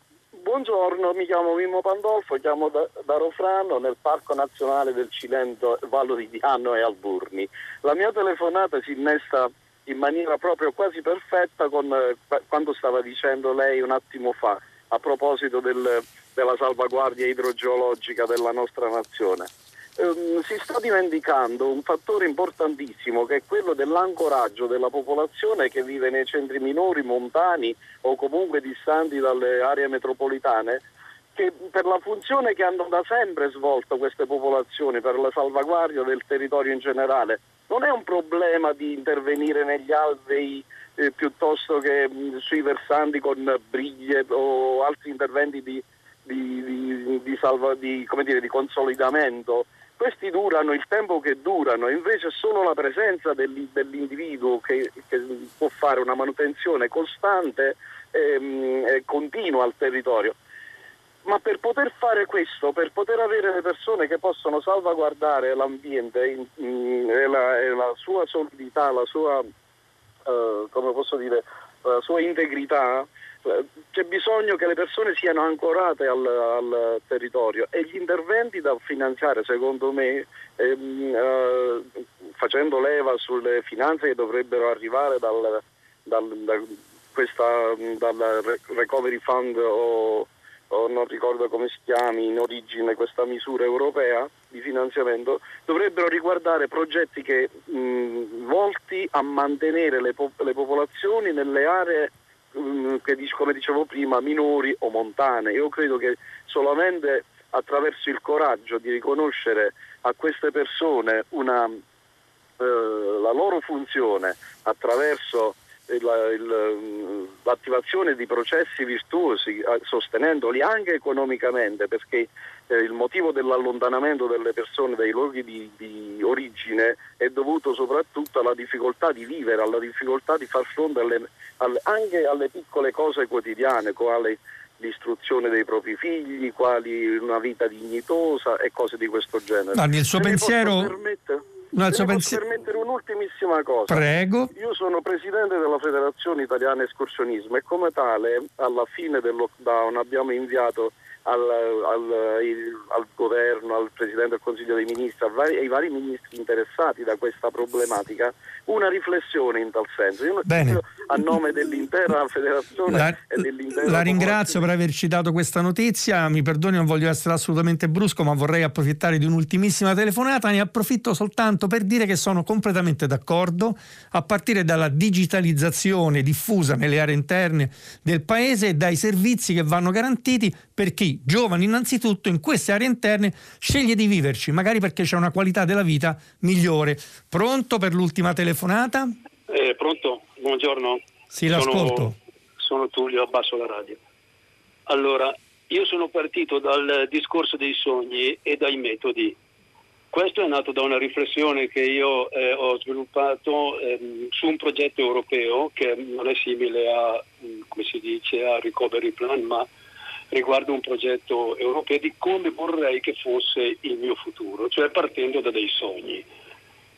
Buongiorno, mi chiamo Mimmo Pandolfo, chiamo da, da, Rofrano nel Parco Nazionale del Cilento, Vallo di Diano e Alburni. La mia telefonata si innesta in maniera proprio quasi perfetta con eh, quando stava dicendo lei un attimo fa a proposito del, della salvaguardia idrogeologica della nostra nazione ehm, si sta dimenticando un fattore importantissimo che è quello dell'ancoraggio della popolazione che vive nei centri minori, montani o comunque distanti dalle aree metropolitane che per la funzione che hanno da sempre svolto queste popolazioni, per la salvaguardia del territorio in generale, non è un problema di intervenire negli alvei eh, piuttosto che mh, sui versanti con briglie o altri interventi di, di, di, di, salva, di dire, consolidamento. Questi durano il tempo che durano, invece solo la presenza dell'individuo che, che può fare una manutenzione costante ehm, e continua al territorio. Ma per poter fare questo, per poter avere le persone che possono salvaguardare l'ambiente e, la, la, sua solidità, la sua, uh, come posso dire, la sua integrità, uh, c'è bisogno che le persone siano ancorate al, al, territorio e gli interventi da finanziare, secondo me, ehm, uh, facendo leva sulle finanze che dovrebbero arrivare dal, dal, da questa, dal recovery fund o o non ricordo come si chiami in origine questa misura europea di finanziamento, dovrebbero riguardare progetti che, mh, volti a mantenere le, po- le popolazioni nelle aree mh, che, come dicevo prima, minori o montane. Io credo che solamente attraverso il coraggio di riconoscere a queste persone una, eh, la loro funzione attraverso l'attivazione di processi virtuosi, eh, sostenendoli anche economicamente, perché eh, il motivo dell'allontanamento delle persone dai luoghi di, di, origine è dovuto soprattutto alla difficoltà di vivere, alla difficoltà di far fronte alle, alle, anche alle piccole cose quotidiane, quali l'istruzione dei propri figli, quali una vita dignitosa e cose di questo genere. Nanni, il suo Se pensiero... No, posso pensi... permettere un'ultimissima cosa? Prego. Io sono presidente della Federazione Italiana Escursionismo e come tale alla fine del lockdown abbiamo inviato al, al, al, governo, al Presidente del Consiglio dei Ministri, vari, ai vari ministri interessati da questa problematica, una riflessione in tal senso. Io Bene. a nome dell'intera federazione la, e dell'intera La ringrazio per averci dato questa notizia, mi perdoni non voglio essere assolutamente brusco ma vorrei approfittare di un'ultimissima telefonata, ne approfitto soltanto per dire che sono completamente d'accordo a partire dalla digitalizzazione diffusa nelle aree interne del Paese e dai servizi che vanno garantiti per chi giovane innanzitutto, in queste aree interne sceglie di viverci, magari perché c'è una qualità della vita migliore. Pronto per l'ultima telefonata? Eh, pronto, buongiorno. Sì, l'ascolto. Sono, sono Tullio, abbasso la radio. Allora, io sono partito dal discorso dei sogni e dai metodi. Questo è nato da una riflessione che io eh, ho sviluppato eh, su un progetto europeo che non è simile a, come si dice, a Recovery Plan, ma riguardo un progetto europeo di come vorrei che fosse il mio futuro, cioè partendo da dei sogni.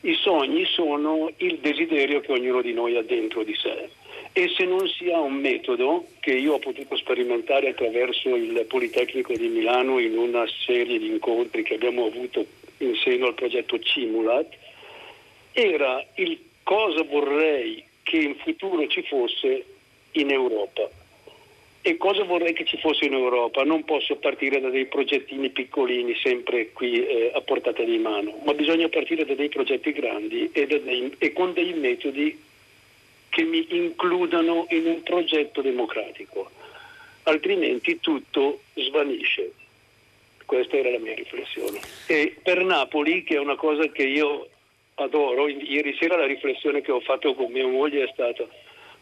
I sogni sono il desiderio che ognuno di noi ha dentro di sé e se non si ha un metodo che io ho potuto sperimentare attraverso il Politecnico di Milano in una serie di incontri che abbiamo avuto in seno al progetto Cimulat, era il cosa vorrei che in futuro ci fosse in Europa e cosa vorrei che ci fosse in Europa? Non posso partire da dei progettini piccolini sempre qui eh, a portata di mano, ma bisogna partire da dei progetti grandi e, dei, e con dei metodi che mi includano in un progetto democratico, altrimenti tutto svanisce. Questa era la mia riflessione. E per Napoli, che è una cosa che io adoro, ieri sera la riflessione che ho fatto con mia moglie è stata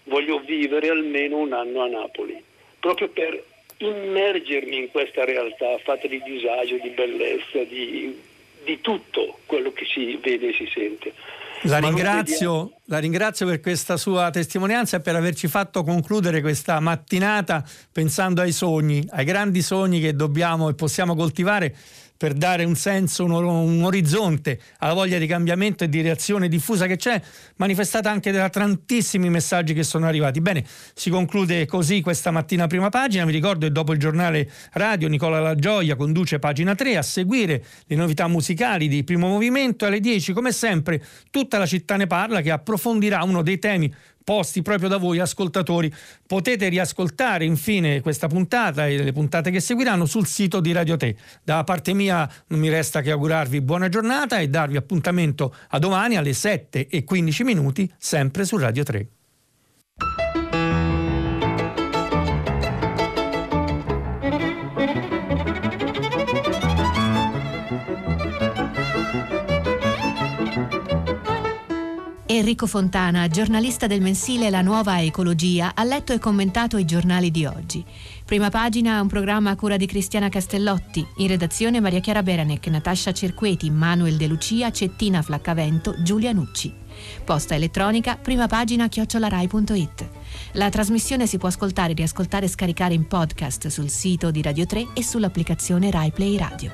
voglio vivere almeno un anno a Napoli proprio per immergermi in questa realtà fatta di disagio, di bellezza, di, di tutto quello che si vede e si sente. La ringrazio, la ringrazio, per questa sua testimonianza e per averci fatto concludere questa mattinata pensando ai sogni, ai grandi sogni che dobbiamo e possiamo coltivare per dare un senso, un, un, orizzonte alla voglia di cambiamento e di reazione diffusa che c'è, manifestata anche da tantissimi messaggi che sono arrivati. Bene, si conclude così questa mattina prima pagina. Vi ricordo che dopo il giornale radio Nicola La Gioia conduce pagina 3 a seguire le novità musicali di primo movimento alle 10, come sempre, tutta la città ne parla che approfondirà uno dei temi posti proprio da voi ascoltatori. Potete riascoltare infine questa puntata e le puntate che seguiranno sul sito di Radio Te. Da parte mia non mi resta che augurarvi buona giornata e darvi appuntamento a domani alle 7 e 15 minuti sempre su Radio 3. Enrico Fontana, giornalista del mensile La Nuova Ecologia, ha letto e commentato i giornali di oggi. Prima pagina un programma a cura di Cristiana Castellotti, in redazione Maria Chiara Beranec, Natascia Cerqueti, Manuel De Lucia, Cettina Flaccavento, Giulia Nucci. Posta elettronica, prima pagina chiocciolarai.it. La trasmissione si può ascoltare, riascoltare e scaricare in podcast sul sito di Radio 3 e sull'applicazione Rai Play Radio.